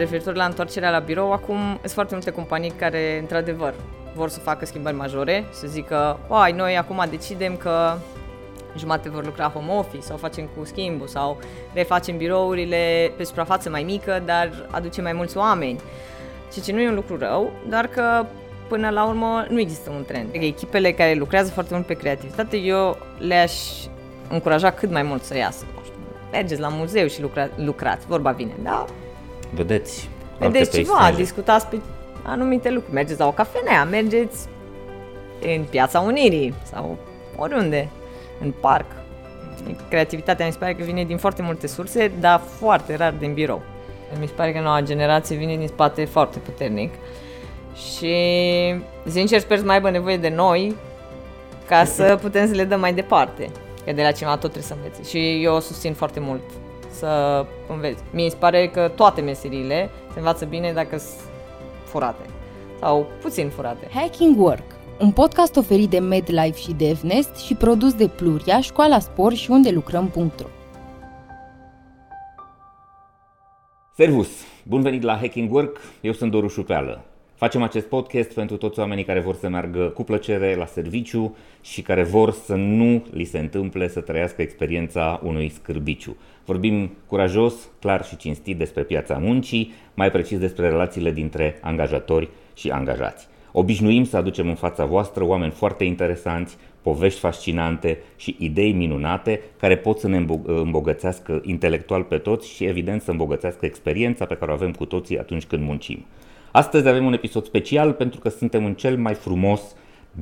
referitor la întoarcerea la birou, acum sunt foarte multe companii care, într-adevăr, vor să facă schimbări majore, să zică, uai, noi acum decidem că jumate vor lucra home office sau facem cu schimbul sau refacem birourile pe suprafață mai mică, dar aducem mai mulți oameni. Ceea ce nu e un lucru rău, doar că până la urmă nu există un trend. Echipele care lucrează foarte mult pe creativitate, eu le-aș încuraja cât mai mult să iasă. Nu știu, mergeți la muzeu și lucra, lucrați, vorba vine, da? Vedeți Vedeți ceva, discutați pe anumite lucruri, mergeți la o cafenea, mergeți în Piața Unirii sau oriunde, în parc. Creativitatea mi se pare că vine din foarte multe surse, dar foarte rar din birou. Mi se pare că noua generație vine din spate foarte puternic și sincer sper să mai aibă nevoie de noi ca să putem să le dăm mai departe. Că de la cineva tot trebuie să învețe și eu o susțin foarte mult să înveți. Mi se pare că toate meseriile se învață bine dacă sunt furate sau puțin furate. Hacking Work, un podcast oferit de MedLife și DevNest și produs de Pluria, Școala Spor și unde lucrăm.ro Servus! Bun venit la Hacking Work, eu sunt Doru Șupeală. Facem acest podcast pentru toți oamenii care vor să meargă cu plăcere la serviciu și care vor să nu li se întâmple să trăiască experiența unui scârbiciu. Vorbim curajos, clar și cinstit despre piața muncii, mai precis despre relațiile dintre angajatori și angajați. Obișnuim să aducem în fața voastră oameni foarte interesanți, povești fascinante și idei minunate care pot să ne îmbogățească intelectual pe toți și evident să îmbogățească experiența pe care o avem cu toții atunci când muncim. Astăzi avem un episod special pentru că suntem în cel mai frumos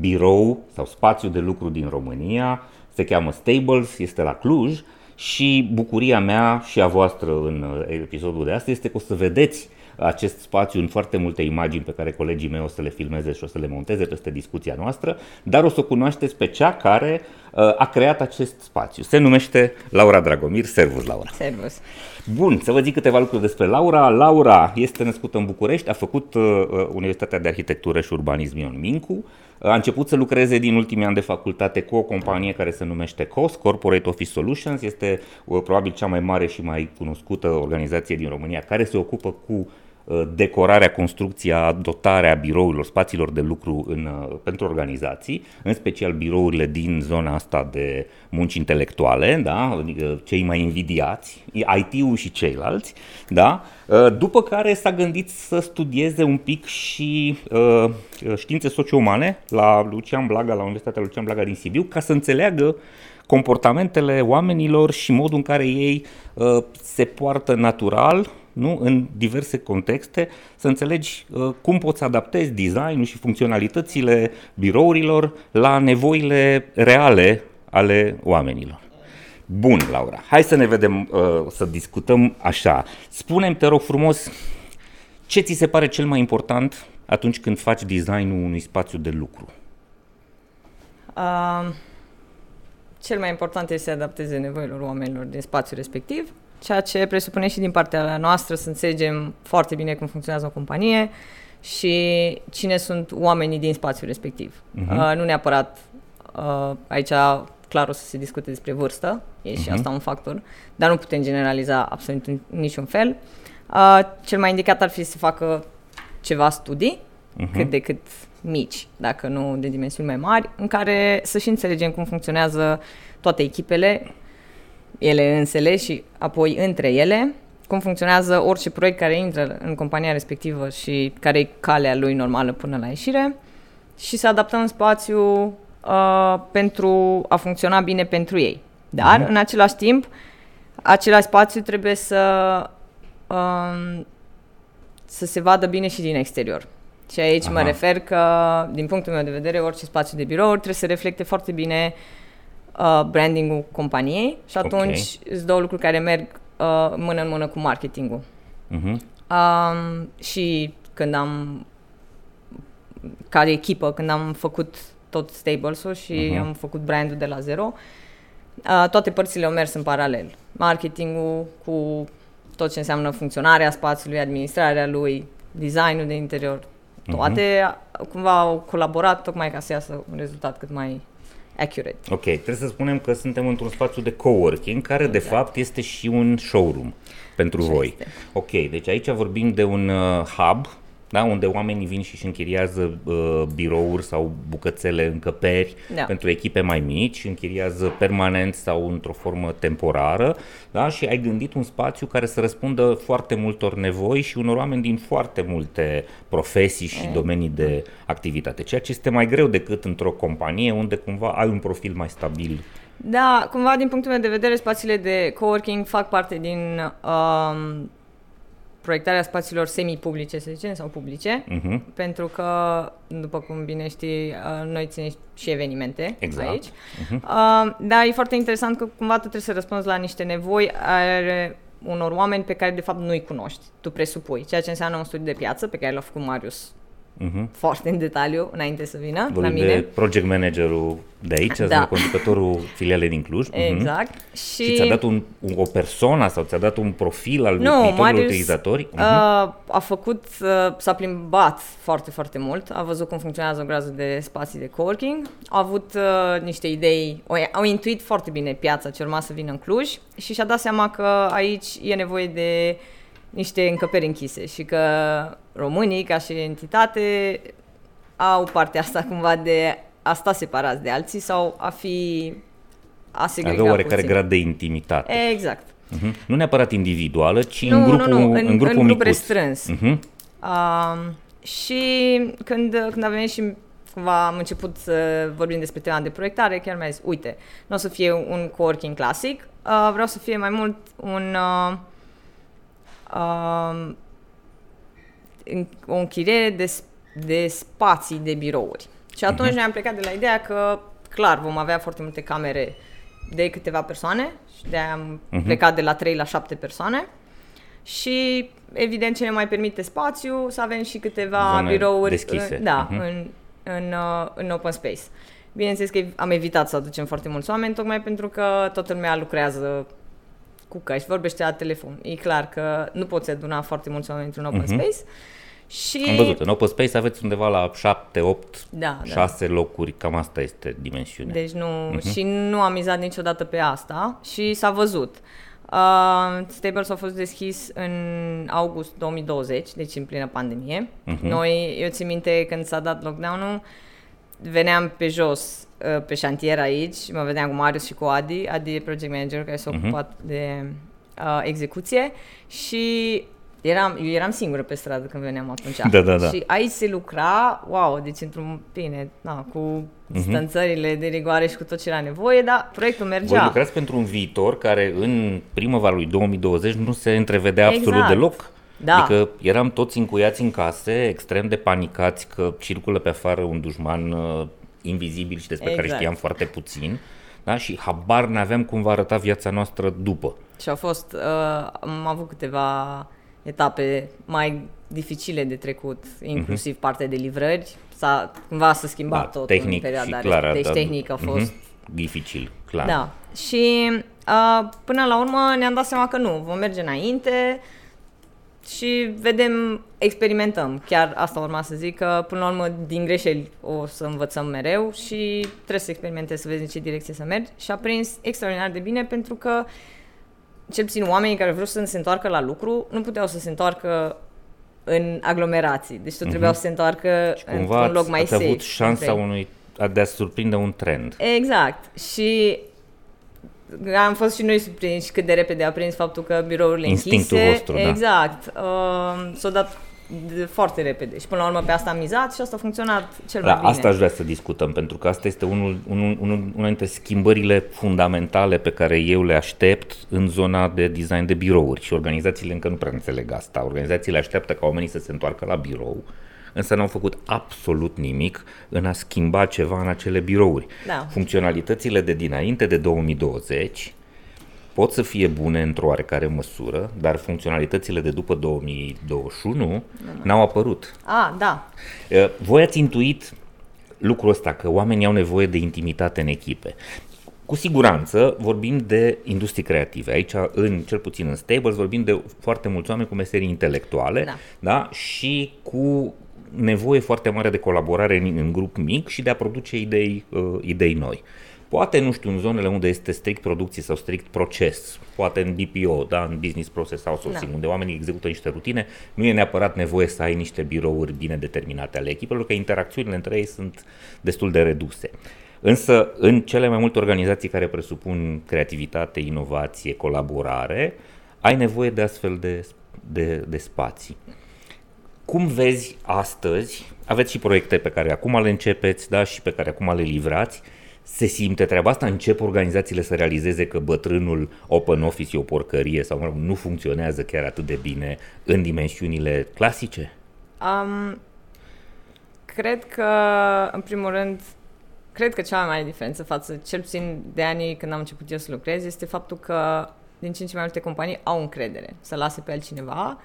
birou sau spațiu de lucru din România. Se cheamă Stables, este la Cluj și bucuria mea și a voastră în uh, episodul de astăzi este că o să vedeți acest spațiu în foarte multe imagini pe care colegii mei o să le filmeze și o să le monteze peste discuția noastră, dar o să o cunoașteți pe cea care uh, a creat acest spațiu. Se numește Laura Dragomir. Servus, Laura! Servus! Bun, să vă zic câteva lucruri despre Laura. Laura este născută în București, a făcut uh, uh Universitatea de Arhitectură și Urbanism Ion Mincu, a început să lucreze din ultimii ani de facultate cu o companie care se numește COS, Corporate Office Solutions, este uh, probabil cea mai mare și mai cunoscută organizație din România care se ocupă cu Uh, decorarea, construcția, dotarea birourilor, spațiilor de lucru în, uh, pentru organizații, în special birourile din zona asta de munci intelectuale, da? Adică cei mai invidiați, IT-ul și ceilalți, da? Uh, după care s-a gândit să studieze un pic și uh, științe socio-umane la Lucian Blaga, la Universitatea Lucian Blaga din Sibiu, ca să înțeleagă comportamentele oamenilor și modul în care ei uh, se poartă natural nu? în diverse contexte, să înțelegi uh, cum poți adaptezi designul și funcționalitățile birourilor la nevoile reale ale oamenilor. Bun, Laura, hai să ne vedem, uh, să discutăm așa. Spune-mi, te rog frumos, ce ți se pare cel mai important atunci când faci designul unui spațiu de lucru? Uh, cel mai important este să adapteze nevoilor oamenilor din spațiul respectiv ceea ce presupune și din partea noastră să înțelegem foarte bine cum funcționează o companie și cine sunt oamenii din spațiul respectiv. Uh-huh. Uh, nu neapărat uh, aici clar o să se discute despre vârstă, e uh-huh. și mhm. asta un factor, dar nu putem generaliza absolut în niciun fel. Uh, cel mai indicat ar fi să facă ceva studii, uh-huh. cât de cât mici, dacă nu de dimensiuni mai mari, în care să și înțelegem cum funcționează toate echipele, ele însele și apoi între ele, cum funcționează orice proiect care intră în compania respectivă și care e calea lui normală până la ieșire și să adaptăm spațiu uh, pentru a funcționa bine pentru ei. Dar, uh-huh. în același timp, același spațiu trebuie să uh, să se vadă bine și din exterior. Și aici Aha. mă refer că, din punctul meu de vedere, orice spațiu de birou trebuie să reflecte foarte bine uh, uh, branding-ul companiei și atunci okay. sunt două lucruri care merg uh, mână în mână cu marketingul. Uh-huh. Um, și când am, ca echipă, când am făcut tot Stables-ul și uh-huh. am făcut brandul de la zero, uh, toate părțile au mers în paralel. Marketingul cu tot ce înseamnă funcționarea spațiului, administrarea lui, designul de interior, toate uh-huh. cumva au colaborat tocmai ca să iasă un rezultat cât mai accurate. Ok, trebuie să spunem că suntem într-un spațiu de coworking, care exact. de fapt este și un showroom pentru Așa voi. este. Ok, deci aici vorbim de un uh, hub, da, unde oamenii vin și își închiriază uh, birouri sau bucățele, încăperi Da. pentru echipe mai mici, închiriază permanent sau într-o formă temporară, da, și ai gândit un spațiu care să răspundă foarte multor nevoi și unor oameni din foarte multe profesii și domenii de activitate, ceea ce este mai greu decât într-o companie unde cumva ai un profil mai stabil. Da, cumva din punctul meu de vedere, spațiile de coworking fac parte din um, proiectarea spațiilor semi-publice, să zicem, sau publice, Mhm. pentru că, după cum bine știi, uh, noi ținem și evenimente Exact. aici. Uh, da, e foarte interesant că cumva tu trebuie să răspunzi la niște nevoi ale unor oameni pe care de fapt nu-i cunoști. Tu presupui, ceea ce înseamnă un studiu de piață pe care l-a făcut Marius Mhm. foarte în detaliu înainte să vină la Vorbim mine. de project managerul de aici, Da. da. conducătorul filialei din Cluj. Mhm. Exact. Și, Și ți-a dat un, un, o persoană sau ți-a dat un profil al Nu, viitorilor Marius utilizatori? Mhm. uh, a făcut, uh, s-a plimbat foarte, foarte mult, a văzut cum funcționează o groază de spații de coworking, a avut uh, niște idei, au, au intuit foarte bine piața ce urma să vină în Cluj și și-a dat seama că aici e nevoie de niște încăperi închise și că românii, ca și entitate, au partea asta cumva de a sta separați de alții sau a fi a segrega Avea oarecare puțin. grad de intimitate. Exact. Mhm. Nu neapărat individuală, ci Nu, în nu, grupul, nu, în- în în grupul grup micuț. restrâns. Mhm. Um, și când, când a venit și cumva am început să vorbim despre tema de proiectare, chiar mi-a zis, uite, nu o să fie un coworking clasic, uh, vreau să fie mai mult un uh, um, în- o închiriere de, s- de spații de birouri. Și atunci noi am plecat de la ideea că, clar, vom avea foarte multe camere de câteva persoane și de am plecat de la 3 la 7 persoane. Și, evident, ce ne mai permite spațiu, să avem și câteva Zone birouri deschise. În, da, Mhm. în, în, uh, în open space. Bineînțeles că am evitat să aducem foarte mulți oameni, tocmai pentru că toată lumea lucrează cu căști, vorbește la telefon. E clar că nu poți aduna foarte mulți oameni într-un open Mhm. space. Și Am văzut, în Open Space aveți undeva la 7, 8, Da, da. 6 locuri, cam asta este dimensiunea. Deci nu, uh-huh. și nu am mizat niciodată pe asta și s-a văzut. Uh, Stables a fost deschis în august 2020, deci în plină pandemie. Uh-huh. Noi, eu țin minte când s-a dat lockdown-ul, veneam pe jos uh, pe șantier aici, mă vedeam cu Marius și cu Adi, Adi e project manager care s-a ocupat de uh, execuție și eram, eu eram singură pe stradă când veneam atunci. Da, da, da. Și aici se lucra, wow, deci într-un, bine, na, cu distanțările de rigoare și cu tot ce era nevoie, dar proiectul Voi mergea. lucrați pentru un viitor care în primăvara lui 2020 nu se întrevedea absolut Exact. deloc. Da. Adică eram toți încuiați în case, extrem de panicați că circulă pe afară un dușman uh, invizibil și despre care Exact. știam foarte puțin. Da? Și habar n-aveam cum va arăta viața noastră după. Și au fost, uh, am avut câteva etape mai dificile de trecut, inclusiv uh-huh. partea de livrări. S-a, cumva s-a schimbat Mhm. Da, tot tehnic în perioada și clar, Deci da, tehnic a fost... mhm, dificil, clar. Da. Și uh, până la urmă ne-am dat seama că nu, vom merge înainte și vedem, experimentăm. Chiar asta urma să zic, că până la urmă din greșeli o să învățăm mereu și trebuie să experimentezi să vezi în ce direcție să mergi. Și a prins extraordinar de bine pentru că cel puțin oamenii care vreau să se întoarcă la lucru nu puteau să se întoarcă în aglomerații. Deci tot trebuiau să se întoarcă Și cumva într-un loc ați, mai ați safe. avut șansa între ei. unui, de a surprinde un trend. Exact. Și am fost și noi surprinși cât de repede a prins faptul că birourile Instinctul închise. vostru, da. Exact. Uh, s-a dat de foarte repede. Și până la urmă pe asta am mizat și asta a funcționat cel mai Da, bine. asta aș vrea să discutăm, pentru că asta este unul, unul, unul, una dintre schimbările fundamentale pe care eu le aștept în zona de design de birouri și organizațiile încă nu prea înțeleg asta. Organizațiile așteaptă ca oamenii să se întoarcă la birou, însă n-au făcut absolut nimic în a schimba ceva în acele birouri. Da. Funcționalitățile de dinainte de 2020 pot să fie bune într-o oarecare măsură, dar funcționalitățile de după 2021 n-au apărut. Ah, da. Uh, Voi ați intuit lucrul ăsta, că oamenii au nevoie de intimitate în echipe. Cu siguranță vorbim de industrii creative. Aici, în, cel puțin în Stables, vorbim de foarte mulți oameni cu meserii intelectuale Da. Da? și cu nevoie foarte mare de colaborare în, în grup mic și de a produce idei, uh, idei noi. Poate, nu știu, în zonele unde este strict producție sau strict proces, poate în BPO, da, în Business Process Outsourcing, da. unde oamenii execută niște rutine, nu e neapărat nevoie să ai niște birouri bine determinate ale echipelor, că interacțiunile între ei sunt destul de reduse. Însă, în cele mai multe organizații care presupun creativitate, inovație, colaborare, ai nevoie de astfel de, de, de spații. Cum vezi astăzi, aveți și proiecte pe care acum le începeți da, și pe care acum le livrați, se simte treaba asta? Încep organizațiile să realizeze că bătrânul open office e o porcărie sau mă rog, nu funcționează chiar atât de bine în dimensiunile clasice? Um, cred că, în primul rând, cred că cea mai mare diferență față, cel puțin de anii când am început eu să lucrez, este faptul că din ce în ce mai multe companii au încredere să lase pe altcineva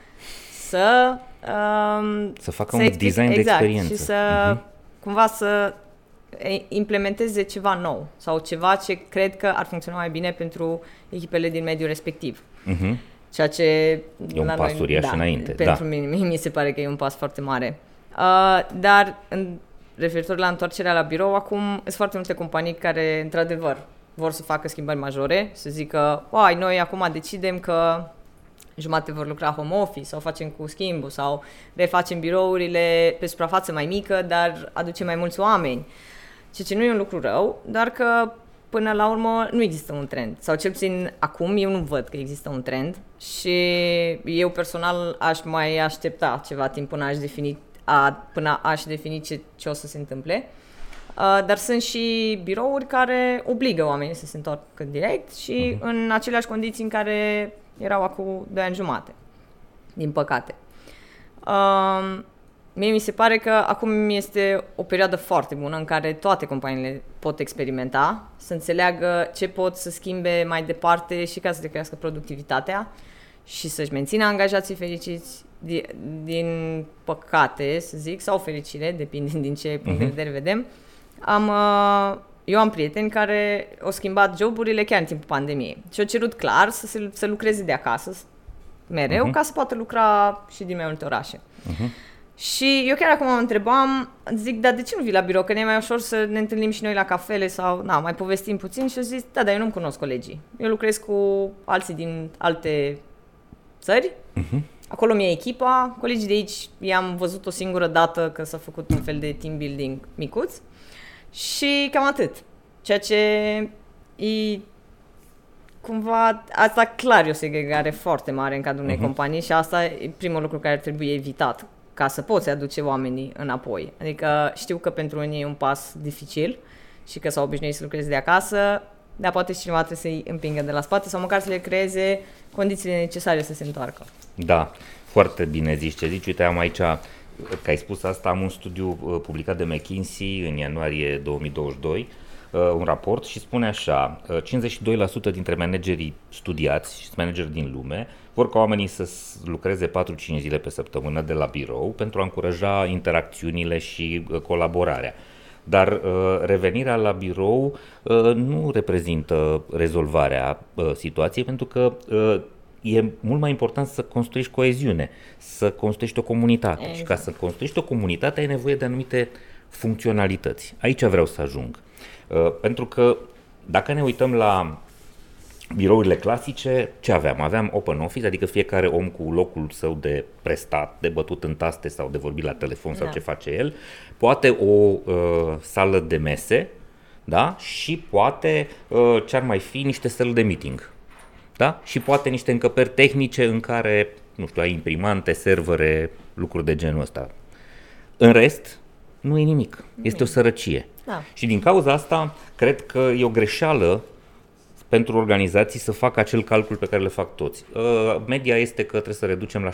să... Um, să facă să un explic, design exact, de experiență. și să uh-huh. cumva să implementeze ceva nou sau ceva ce cred că ar funcționa mai bine pentru echipele din mediul respectiv. Uh-huh. Ceea ce e un pas uriaș da, înainte. Pentru da. mine mi se pare că e un pas foarte mare. Uh, dar în referitor la întoarcerea la birou, acum sunt foarte multe companii care, într-adevăr, vor să facă schimbări majore, să zică, uai, noi acum decidem că jumate vor lucra home office sau facem cu schimbul sau refacem birourile pe suprafață mai mică, dar aducem mai mulți oameni. Ceea ce nu e un lucru rău, dar că până la urmă nu există un trend. Sau cel puțin acum eu nu văd că există un trend și eu personal aș mai aștepta ceva timp până aș defini, a, până aș defini ce, ce o să se întâmple. Uh, dar sunt și birouri care obligă oamenii să se întoarcă direct și uh-huh. în aceleași condiții în care erau acum 2 ani jumate, din păcate. Uh, mie mi se pare că acum este o perioadă foarte bună în care toate companiile pot experimenta, să înțeleagă ce pot să schimbe mai departe și ca să crească productivitatea și să-și mențină angajații fericiți din, din păcate, să zic, sau fericire, depinde din ce punct uh-huh. de mhm. vedere vedem. Am, uh, eu am prieteni care au schimbat joburile chiar în timpul pandemiei și au cerut clar să, se, să lucreze de acasă mereu uh-huh. ca să poată lucra și din mai multe orașe. Uh-huh. Și eu chiar acum mă întrebam, zic, dar de ce nu vii la birou? Că ne e mai ușor să ne întâlnim și noi la cafele sau, na, mai povestim puțin și eu zic, da, dar eu nu-mi cunosc colegii. Eu lucrez cu alții din alte țări. Uh-huh. Acolo mi-e echipa. Colegii de aici i-am văzut o singură dată că s-a făcut un fel de team building micuț. Și cam atât. Ceea ce e cumva, asta clar e o segregare foarte mare în cadrul unei uh-huh. companii și asta e primul lucru care trebuie evitat ca să poți aduce oamenii înapoi. Adică știu că pentru unii e un pas dificil și că s-au obișnuit să lucreze de acasă, dar poate cineva trebuie să-i împingă de la spate sau măcar să le creeze condițiile necesare să se întoarcă. Da, foarte bine zici ce zici. Uite, am aici, că ai spus asta, am un studiu uh, publicat de McKinsey în ianuarie 2022, uh, un raport și spune așa, 52% uh, dintre managerii studiați și manageri din lume vor ca oamenii să lucreze 4-5 zile pe săptămână de la birou pentru a încuraja interacțiunile și uh, colaborarea. Dar uh, revenirea la birou uh, nu reprezintă rezolvarea uh, situației pentru că uh, e mult mai important să construiești coeziune, să construiești o comunitate. Exact. Și ca să construiești o comunitate ai nevoie de anumite funcționalități. Aici vreau să ajung. Uh, pentru că dacă ne uităm la birourile clasice, ce aveam? Aveam open office, adică fiecare om cu locul său de prestat, de bătut în taste sau de vorbit la telefon sau da. ce face el, poate o uh, sală de mese, da? Și poate uh, ce ar mai fi niște săli de meeting. Da? Și poate niște încăperi tehnice în care, nu știu, ai imprimante, servere, lucruri de genul ăsta. În rest, nu e nimic. Este o sărăcie. Da. Și din cauza asta, cred că e o greșeală pentru organizații să facă acel calcul pe care le fac toți. Uh, media este că trebuie să reducem la 70%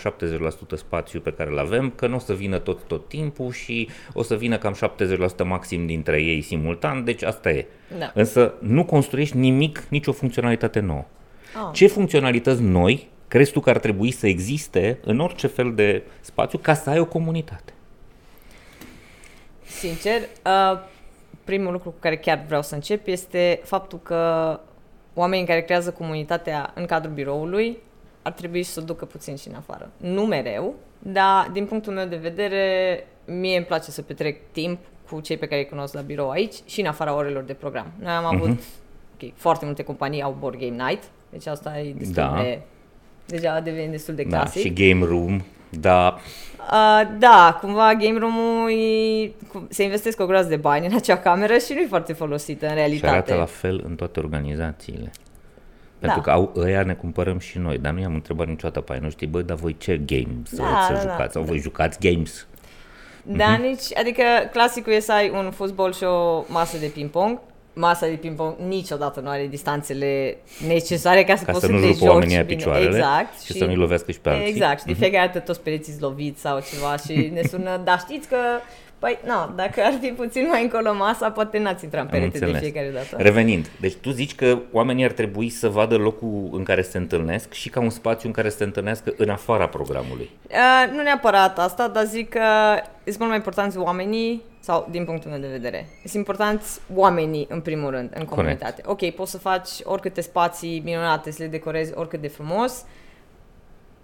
spațiu pe care îl avem, că nu o să vină tot, tot timpul și o să vină cam 70% maxim dintre ei simultan, deci asta e. Da. Însă nu construiești nimic, nicio funcționalitate nouă. Oh. Ce funcționalități noi crezi tu că ar trebui să existe în orice fel de spațiu ca să ai o comunitate? Sincer, uh, primul lucru cu care chiar vreau să încep este faptul că oamenii care creează comunitatea în cadrul biroului ar trebui să o ducă puțin și în afară. Nu mereu, Dar, din punctul meu de vedere, mie îmi place să petrec timp cu cei pe care îi cunosc la birou aici și în afara orelor de program. Noi am avut, uh-huh. okay, foarte multe companii au board game night, deci asta e destul da. de, deja a devenit destul de clasic. Da, și game room, da. Uh, da, cumva game room-ul e, se investesc o groază de bani în acea cameră și nu e foarte folosită în realitate. Și arată la fel în toate organizațiile. Pentru da. că au, ăia ne cumpărăm și noi, dar nu i-am întrebat niciodată pe ai noștri, bă, dar voi ce games da, să da, jucați? Da. Sau voi jucați games? Da, uh-huh. nici, adică clasicul e să ai un fotbal și o masă de ping-pong. Masa de ping-pong niciodată nu are distanțele necesare ca să ca poți să, să nu te joci oamenii picioarele exact, și, și să nu-i lovească și pe alții. Exact, și de mhm. fiecare dată toți pereții loviți sau ceva și ne sună, dar știți că Păi, nu, dacă ar fi puțin mai încolo masa, poate n-ați intrat în perete de fiecare dată. Revenind, deci tu zici că oamenii ar trebui să vadă locul în care se întâlnesc și ca un spațiu în care se întâlnească în afara programului. Uh, nu neapărat asta, dar zic că sunt mult mai importanți oamenii, sau din punctul meu de vedere. Sunt importanți oamenii, în primul rând, în comunitate. Corect. Ok, poți să faci oricâte spații minunate, să le decorezi oricât de frumos,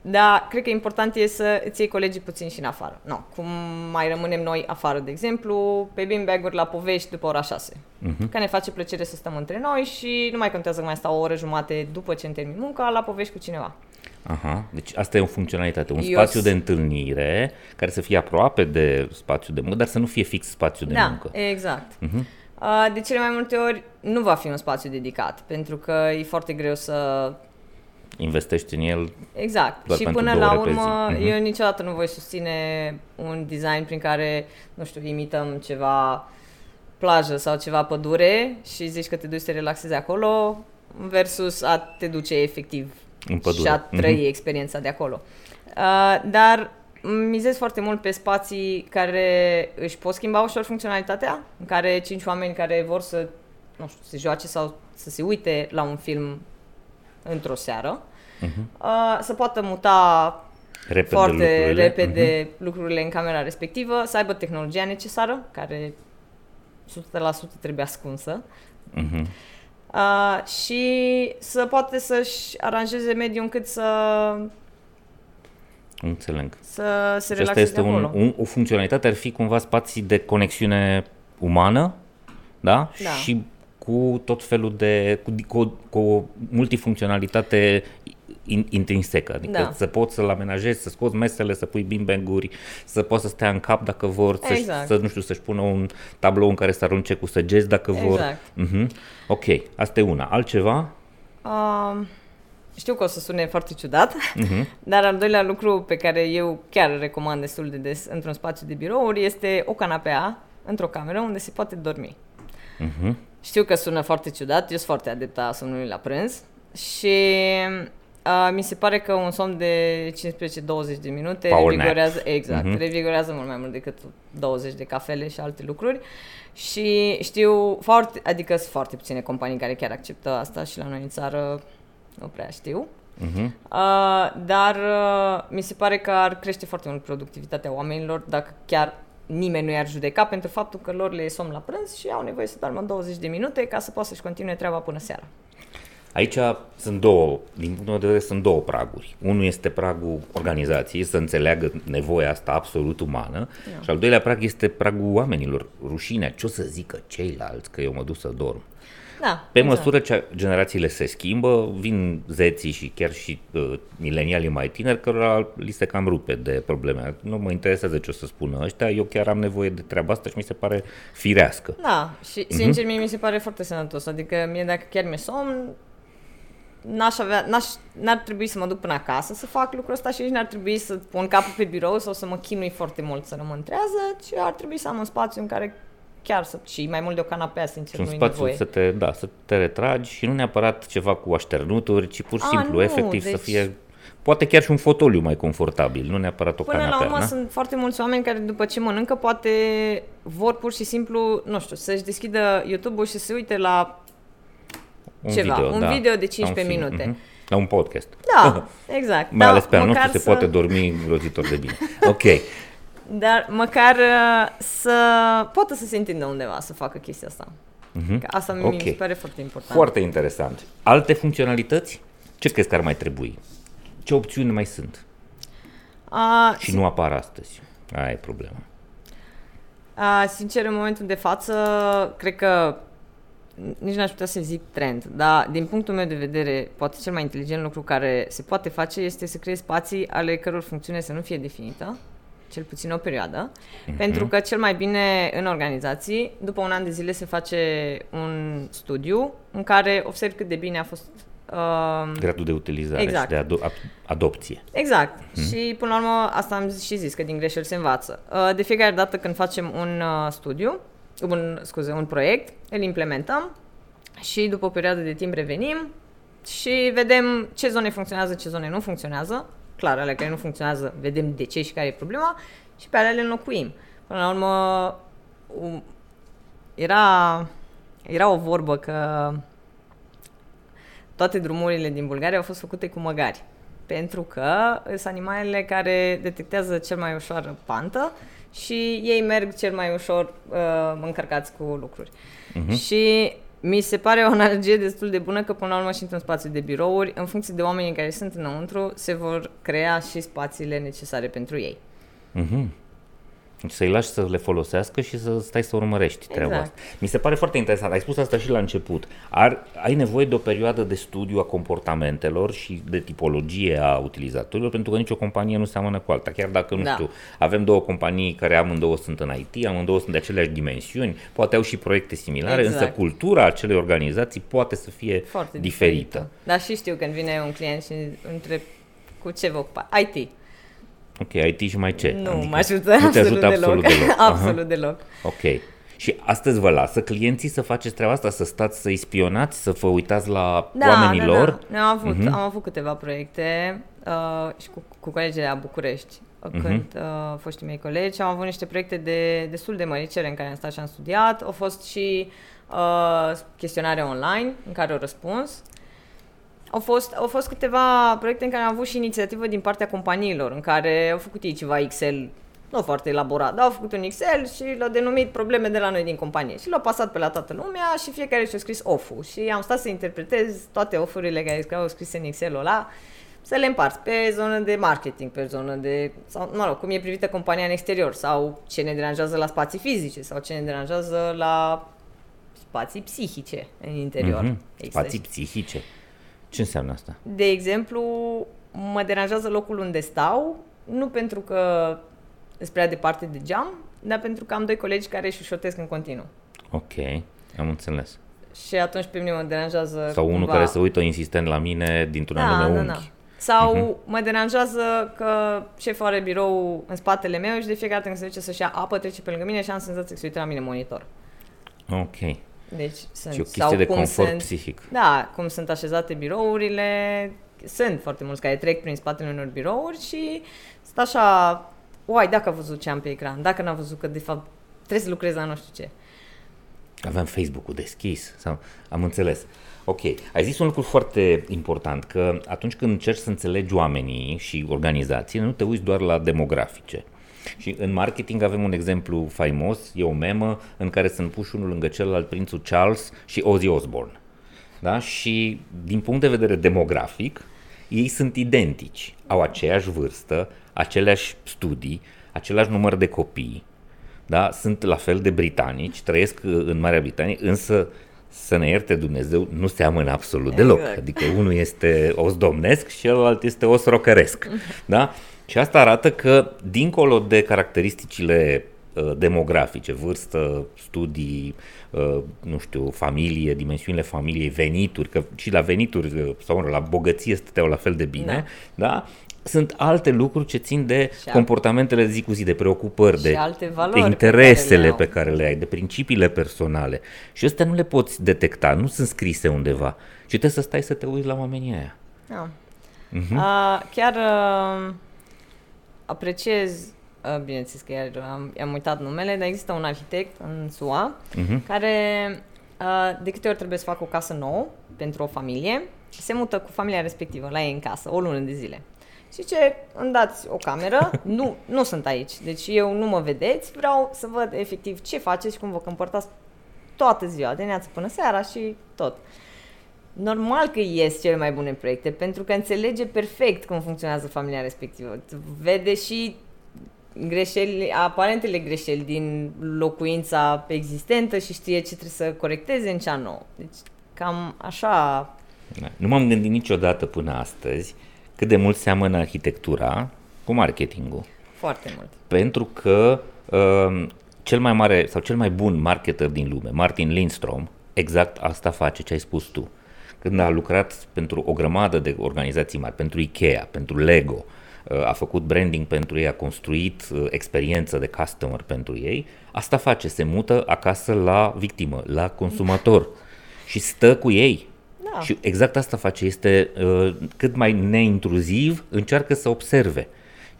dar cred că important e să îți iei colegii puțin și în afară. No, cum mai rămânem noi afară, de exemplu, pe beanbag-uri la povești după ora 6. Uh-huh. Mhm. Că ne face plăcere să stăm între noi și nu mai contează că mai stau o oră jumate după ce îmi termin munca la povești cu cineva. Aha, deci asta e o funcționalitate, un Eu spațiu de întâlnire care să fie aproape de spațiu de muncă, dar să nu fie fix spațiu de da, muncă. exact. Uh-huh. De cele mai multe ori nu va fi un spațiu dedicat, pentru că e foarte greu să investești în el Exact. Doar și până la urmă, uh-huh. eu niciodată nu voi susține un design prin care, nu știu, imităm ceva plajă sau ceva pădure și zici că te duci să te relaxezi acolo versus a te duce efectiv în pădure. și a trăi uh-huh. experiența de acolo. Uh, dar mizez foarte mult pe spații care își pot schimba ușor funcționalitatea, în care cinci oameni care vor să, nu știu, se joace sau să se uite la un film într-o seară, uh-huh. uh, să poată muta repede foarte lucrurile. repede uh-huh. lucrurile în camera respectivă, să aibă tehnologia necesară, care 100% trebuie ascunsă. Uh-huh. Uh, și să poate să-și aranjeze mediul încât să Înțeleg. Să se relaxeze este un, un, o funcționalitate, ar fi cumva spații de conexiune umană, da? da. Și cu tot felul de, cu, cu, cu o multifuncționalitate in, intrinsecă, adică da. să poți să-l amenajezi, să scoți mesele, să pui bimbenguri, să poți să stea în cap dacă vor, exact. să, nu știu, să-și pună un tablou în care să arunce cu săgeți dacă exact. vor. Uh-huh. Ok, asta e una. Altceva? Um, știu că o să sune foarte ciudat, uh-huh. dar al doilea lucru pe care eu chiar recomand destul de des într-un spațiu de birouri este o canapea într-o cameră unde se poate dormi. Uh-huh. Știu că sună foarte ciudat, eu sunt foarte adeptă a somnului la prânz și uh, mi se pare că un somn de 15-20 de minute Power revigorează, nap. exact, uh-huh. revigorează mult mai mult decât 20 de cafele și alte lucruri. Și știu foarte, adică sunt foarte puține companii care chiar acceptă asta și la noi în țară nu prea știu. Uh-huh. Uh, dar uh, mi se pare că ar crește foarte mult productivitatea oamenilor dacă chiar nimeni nu i-ar judeca pentru faptul că lor le e somn la prânz și au nevoie să doarmă 20 de minute ca să poată să-și continue treaba până seara. Aici sunt două, din punctul meu de vedere, sunt două praguri. Unul este pragul organizației, să înțeleagă nevoia asta absolut umană, no. și al doilea prag este pragul oamenilor, rușinea, ce o să zică ceilalți că eu mă duc să dorm. Da, Pe exact. măsură ce generațiile se schimbă, vin zeții și chiar și uh, milenialii mai tineri, cărora li se cam rupe de probleme. Nu mă interesează ce o să spună ăștia, eu chiar am nevoie de treaba asta și mi se pare firească. Da, și mhm. sincer uh-huh. mie mi se pare foarte sănătos. Adică mie dacă chiar mi-e somn, n-aș avea, n-aș, n-ar trebui să mă duc până acasă să fac lucrul ăsta și nici n-ar trebui să pun capul pe birou sau să mă chinui foarte mult să rămân trează, ci ar trebui să am un spațiu în care chiar să, și mai mult de o canapea, sincer, nu spațiu nevoie. să te, da, să te retragi și nu neapărat ceva cu așternuturi, ci pur și simplu, nu, efectiv, deci... să fie Poate chiar și un fotoliu mai confortabil, nu neapărat o Până canapea. Până la urmă na? sunt foarte mulți oameni care după ce mănâncă poate vor pur și simplu, nu știu, să-și deschidă YouTube-ul și să se uite la un ceva, video, un da, video de 15 un minute. Uh-huh. La un podcast. Da, exact. mai da, ales pe al nostru să... se poate dormi grozitor de bine. Ok. Dar măcar uh, să poată să se întindă undeva să facă chestia asta. Uh-huh. Că asta okay. mi se pare foarte important. Foarte interesant. Alte funcționalități? Ce crezi că ar mai trebui? Ce opțiuni mai sunt? A, Și nu apar astăzi. Aia e problema. A, sincer, în momentul de față, cred că nici n-aș putea să zic trend, dar din punctul meu de vedere, poate cel mai inteligent lucru care se poate face este să creezi spații ale căror funcțiune să nu fie definită, cel puțin o perioadă, uh-huh. pentru că cel mai bine în organizații, după un an de zile se face un studiu în care observ cât de bine a fost Uh, Gradul de utilizare exact. și de ado- adopție. Exact. Hmm. Și până la urmă, asta am și zis, că din greșeli se învață. Uh, de fiecare dată când facem un uh, studiu, un, scuze, un proiect, îl implementăm și după o perioadă de timp revenim și vedem ce zone funcționează, ce zone nu funcționează. Clar, alea care nu funcționează, vedem de ce și care e problema și pe alea le înlocuim. Până la urmă, um, era, era o vorbă că toate drumurile din Bulgaria au fost făcute cu măgari. Pentru că sunt animalele care detectează cel mai ușor pantă și ei merg cel mai ușor uh, încărcați cu lucruri. Uh-huh. Și mi se pare o analogie destul de bună că până la urmă și într-un spațiu de birouri, în funcție de oamenii care sunt înăuntru, se vor crea și spațiile necesare pentru ei. Uh-huh. Să-i lași să le folosească și să stai să urmărești treaba exact. asta. Mi se pare foarte interesant. Ai spus asta și la început. Ar, ai nevoie de o perioadă de studiu a comportamentelor și de tipologie a utilizatorilor, pentru că nicio companie nu seamănă cu alta. Chiar dacă, nu da. știu, avem două companii care amândouă sunt în IT, amândouă sunt de aceleași dimensiuni, poate au și proiecte similare, exact. însă cultura acelei organizații poate să fie foarte diferită. diferită. Da, și știu când vine un client și întreb cu ce vă ocupa. IT. Ok, IT și mai ce? Nu, adică mă ajută nu te ajută absolut deloc. deloc. absolut uh-huh. deloc. Ok. Și astăzi vă lasă clienții să faceți treaba asta, să stați să-i spionați, să vă uitați la da, oamenii da, lor? Da, am avut, uh-huh. am avut câteva proiecte uh, și cu, cu colegii de la București, uh, uh-huh. când uh, foștii mei colegi, am avut niște proiecte de destul de măricere în care am stat și am studiat. Au fost și uh, chestionare online în care au răspuns. Au fost, au fost câteva proiecte în care am avut și inițiativă din partea companiilor, în care au făcut ei ceva Excel, nu foarte elaborat, dar au făcut un Excel și l-au denumit probleme de la noi din companie. Și l-au pasat pe la toată lumea și fiecare și-a scris off-ul. Și am stat să interpretez toate off-urile care au scris în Excel-ul ăla, să le împarți pe zonă de marketing, pe zonă de, sau, mă rog, cum e privită compania în exterior, sau ce ne deranjează la spații fizice, sau ce ne deranjează la spații psihice în interior. Mm-hmm. Spații psihice. Ce înseamnă asta? De exemplu, mă deranjează locul unde stau, nu pentru că sunt prea departe de geam, dar pentru că am doi colegi care șușotesc în continuu. Ok, am înțeles. Și atunci pe mine mă deranjează Sau unul care se uită insistent la mine dintr-un da, anume unghi. Da, da. Sau uh-huh. mă deranjează că șeful are birou în spatele meu și de fiecare dată când se duce să-și ia apă, trece pe lângă mine și am senzația că se uită la mine monitor. Ok. Deci sunt, și o chestie sau de cum confort sunt, psihic. Da, cum sunt așezate birourile. Sunt foarte mulți care trec prin spatele unor birouri și sunt așa, uai, dacă a văzut ce am pe ecran, dacă n-a văzut că de fapt trebuie să lucrez la nu știu ce. Aveam Facebook-ul deschis sau am înțeles. Ok, ai zis un lucru foarte important, că atunci când încerci să înțelegi oamenii și organizații, nu te uiți doar la demografice. Și în marketing avem un exemplu faimos, e o memă în care sunt puși unul lângă celălalt prințul Charles și Ozzy Osbourne. Da? Și din punct de vedere demografic, ei sunt identici, au aceeași vârstă, aceleași studii, același număr de copii, da? sunt la fel de britanici, trăiesc în Marea Britanie, însă să ne ierte Dumnezeu, nu seamănă absolut deloc. Exact. Adică unul este os domnesc și celălalt este os rocăresc. Da? Și asta arată că, dincolo de caracteristicile uh, demografice, vârstă, studii, uh, nu știu, familie, dimensiunile familiei, venituri, că și la venituri uh, sau la bogăție stăteau la fel de bine, da? da? Sunt alte lucruri ce țin de și comportamentele zi cu zi, de preocupări, de, alte de interesele pe care, pe care le ai, de principiile personale. Și astea nu le poți detecta, nu sunt scrise undeva. Și trebuie să stai să te uiți la oamenii aia. Da. Uh-huh. Uh, chiar uh, apreciez, uh, bineînțeles că iar am, am uitat numele, dar există un arhitect în SUA uh-huh. care uh, de câte ori trebuie să facă o casă nouă pentru o familie, se mută cu familia respectivă la ei în casă, o lună de zile. Și ce, îmi dați o cameră, nu, nu sunt aici, deci eu nu mă vedeți, vreau să văd efectiv ce faceți și cum vă comportați toată ziua, de neață până seara și tot. normal că ies cele mai bune proiecte, pentru că înțelege perfect cum funcționează familia respectivă. Vede și greșeli, aparentele greșeli din locuința existentă și știe ce trebuie să corecteze în cea nouă. Deci cam așa... Da. Nu m-am gândit niciodată până astăzi cât de mult seamănă arhitectura cu marketingul. Foarte mult. Pentru că uh, cel mai mare sau cel mai bun marketer din lume, Martin Lindstrom, exact asta face ce ai spus tu. Când a lucrat pentru o grămadă de organizații mari, pentru Ikea, pentru Lego, uh, a făcut branding pentru ei, a construit uh, experiență de customer pentru ei, asta face, se mută acasă la victimă, la consumator și stă cu ei. Da. Și exact asta face, este uh, cât mai neintruziv, încearcă să observe.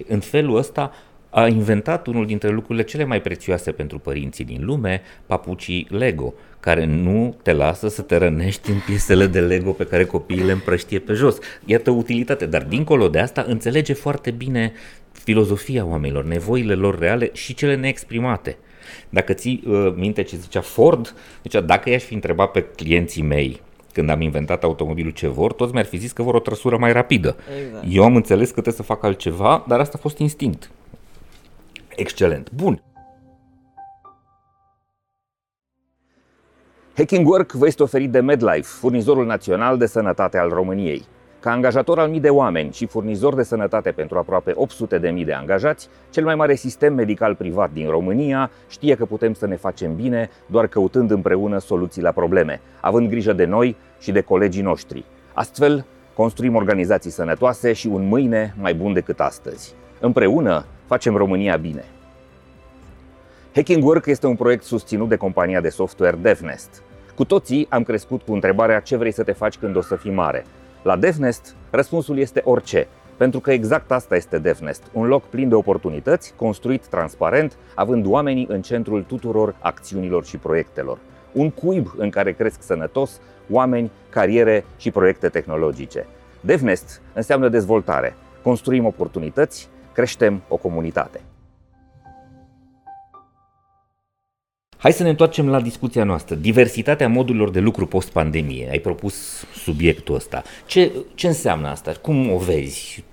În felul ăsta a inventat unul dintre lucrurile cele mai prețioase pentru părinții din lume, papucii Lego, care nu te lasă să te rănești în piesele de Lego pe care copiii le împrăștie pe jos. Iată utilitate, dar dincolo de asta înțelege foarte bine filozofia oamenilor, nevoile lor reale și cele neexprimate. Dacă ții uh, minte ce zicea Ford, zicea, dacă i-aș fi întrebat pe clienții mei când am inventat automobilul ce vor, toți mi-ar fi zis că vor o trăsură mai rapidă. Exact. Eu am înțeles că trebuie să fac altceva, dar asta a fost instinct. Excelent. Bun. Hacking Work vă este oferit de MedLife, furnizorul național de sănătate al României. Ca angajator al mii de oameni și furnizor de sănătate pentru aproape 800 de mii de angajați, cel mai mare sistem medical privat din România știe că putem să ne facem bine doar căutând împreună soluții la probleme, având grijă de noi și de colegii noștri. Astfel, construim organizații sănătoase și un mâine mai bun decât astăzi. Împreună facem România bine. Hacking Work este un proiect susținut de compania de software DevNest. Cu toții am crescut cu întrebarea ce vrei să te faci când o să fii mare. La DevNest, răspunsul este orice, pentru că exact asta este DevNest, un loc plin de oportunități, construit transparent, având oamenii în centrul tuturor acțiunilor și proiectelor. Un cuib în care cresc sănătos oameni, cariere și proiecte tehnologice. DevNest înseamnă dezvoltare. Construim oportunități, creștem o comunitate. Hai să ne întoarcem la discuția noastră. Diversitatea modurilor de lucru post-pandemie. Ai propus subiectul ăsta. Ce, ce înseamnă asta? Cum o vezi?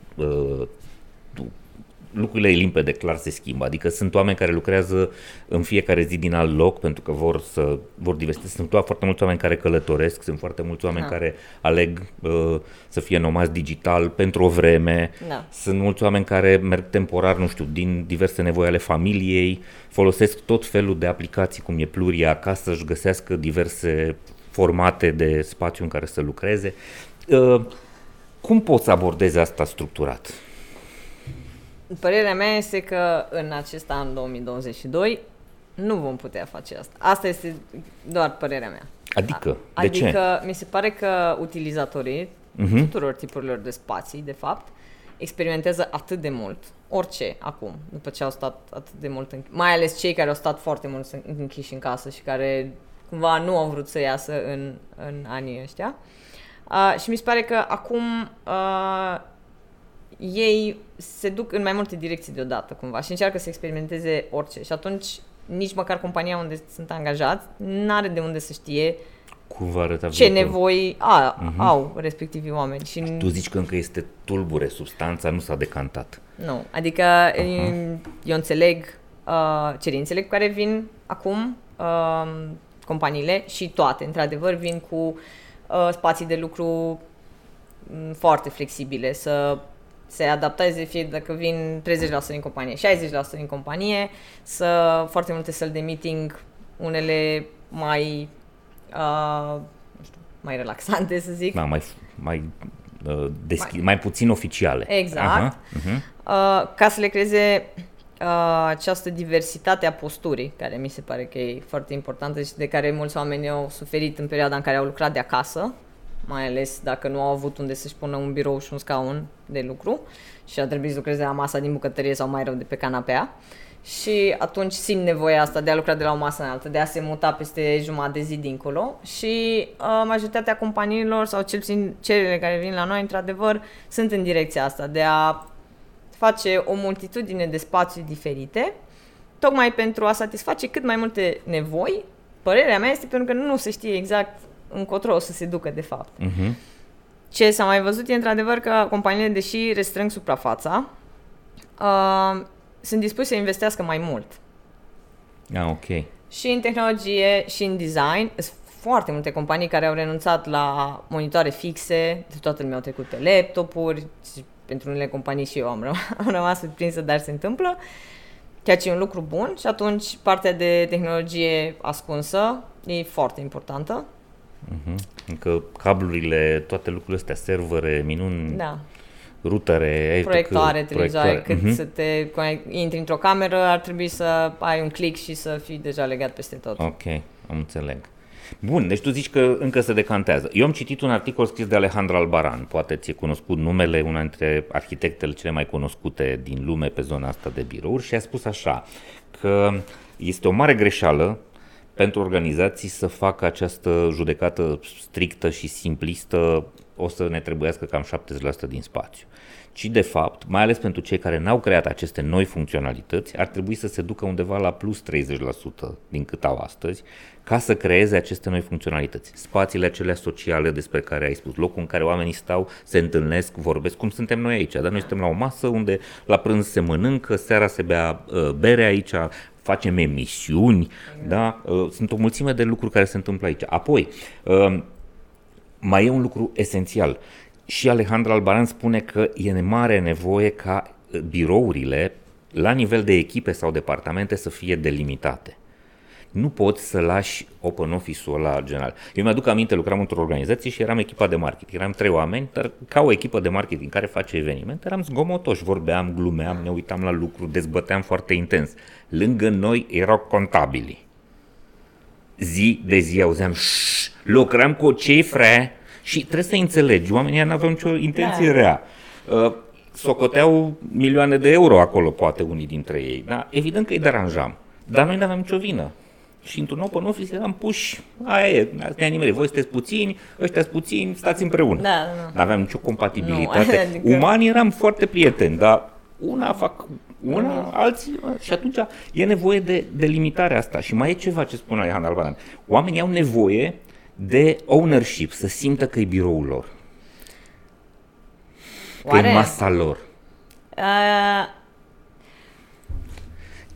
Uh, lucrurile e limpede, clar se schimbă. Adică sunt oameni care lucrează în fiecare zi din alt loc pentru că vor să vor diversite. Sunt foarte mulți oameni care călătoresc, sunt foarte mulți oameni da. care aleg uh, să fie nomazi digital pentru o vreme. Da. Sunt mulți oameni care merg temporar, nu știu, din diverse nevoi ale familiei, folosesc tot felul de aplicații cum e Pluria ca să-și găsească diverse formate de spațiu în care să lucreze. Uh, cum poți abordezi asta structurat? Părerea mea este că în acest an 2022 nu vom putea face asta. Asta este doar părerea mea. Adică? De adică ce? mi se pare că utilizatorii uh-huh. tuturor tipurilor de spații, de fapt, experimentează atât de mult, orice acum, după ce au stat atât de mult, în, mai ales cei care au stat foarte mult închiși în casă și care cumva nu au vrut să iasă în, în anii ăștia. Uh, și mi se pare că acum uh, ei se duc în mai multe direcții deodată cumva și încearcă să experimenteze orice și atunci nici măcar compania unde sunt angajați n-are de unde să știe cum va arăta ce viitor. nevoi a, uh-huh. au respectivii oameni. Și tu zici că încă este tulbure, substanța nu s-a decantat. Nu, adică uh-huh. eu înțeleg uh, cerințele cu care vin acum uh, companiile și toate, într-adevăr, vin cu uh, spații de lucru mm, foarte flexibile, să se adapteze fie dacă vin 30% din companie, 60% din companie, să foarte multe săli de meeting, unele mai uh, nu știu, mai relaxante, să zic. Da, mai, mai, uh, deschi- mai, mai puțin oficiale. Exact. Uh-huh. Uh-huh. Uh, ca să le creeze uh, această diversitate a posturii, care mi se pare că e foarte importantă și de care mulți oameni au suferit în perioada în care au lucrat de acasă, mai ales dacă nu au avut unde să-și pună un birou și un scaun de lucru și a trebuit să lucreze la masa din bucătărie sau mai rău de pe canapea. Și atunci simt nevoia asta de a lucra de la o masă în altă, de a se muta peste jumătate de zi dincolo și uh, majoritatea companiilor sau cel puțin cererile care vin la noi, într-adevăr, sunt în direcția asta, de a face o multitudine de spații diferite, tocmai pentru a satisface cât mai multe nevoi. Părerea mea este pentru că nu se știe exact încotro o să se ducă de fapt. Mhm. Ce s-a mai văzut e într-adevăr că companiile, deși restrâng suprafața, uh, sunt dispuse să investească mai mult. Ah, ok. Și în tehnologie și în design sunt foarte multe companii care au renunțat la monitoare fixe, de toată lumea au trecut pe laptopuri, și pentru unele companii și eu am, răm- am rămas surprinsă, dar se întâmplă, ceea ce e un lucru bun și atunci partea de tehnologie ascunsă e foarte importantă. Mhm. Încă cablurile, toate lucrurile astea, servere, minuni, Da. rutere, etc. Proiectoare, televizoare, cât Mhm. să te conect- intri într-o cameră, ar trebui să ai un click și să fii deja legat peste tot. Ok, am înțeleg. Bun, deci tu zici că încă se decantează. Eu am citit un articol scris de Alejandro Albaran, poate ți-e cunoscut numele, una dintre arhitectele cele mai cunoscute din lume pe zona asta de birouri și a spus așa, că este o mare greșeală pentru organizații să facă această judecată strictă și simplistă, o să ne trebuiască cam 70% din spațiu. Ci, de fapt, mai ales pentru cei care n-au creat aceste noi funcționalități, ar trebui să se ducă undeva la plus 30% din cât au astăzi, ca să creeze aceste noi funcționalități. Spațiile acelea sociale despre care ai spus, locul în care oamenii stau, se întâlnesc, vorbesc, cum suntem noi aici. Dar noi suntem la o masă unde la prânz se mănâncă, seara se bea uh, bere aici, facem emisiuni, da? Uh, sunt o mulțime de lucruri care se întâmplă aici. Apoi, uh, mai e un lucru esențial. Și Alejandro Albaran spune că e mare nevoie ca uh, birourile, la nivel de echipe sau departamente, să fie delimitate. Nu poți să lași open office-ul ăla general. Eu mi-aduc aminte, lucram într-o organizație și eram echipa de marketing. Eram trei oameni, dar ca o echipă de marketing care face evenimente, eram zgomotoși, vorbeam, glumeam, ne uitam la lucruri, dezbăteam foarte intens. Lângă noi erau contabili zi de zi auzeam "Șș, lucrăm cu cifre și trebuie să înțelegi, oamenii nu aveau nicio intenție Da. rea. Uh, Socoteau milioane de euro acolo, poate unii dintre ei. Da? Evident că îi deranjam, dar noi nu aveam nicio vină. Și într-un open office eram puși, aia e, astea nimeri, voi sunteți puțini, ăștia sunt puțini, stați împreună. Da, da, da. Nu aveam nicio compatibilitate. Nu, adică- Umanii eram foarte prieteni, dar una fac una, alții, și atunci e nevoie de, de limitarea asta. Și mai e ceva ce spune Alejandro Albaran. Oamenii au nevoie de ownership, să simtă că e biroul lor, că Oare? e masa lor. Uh,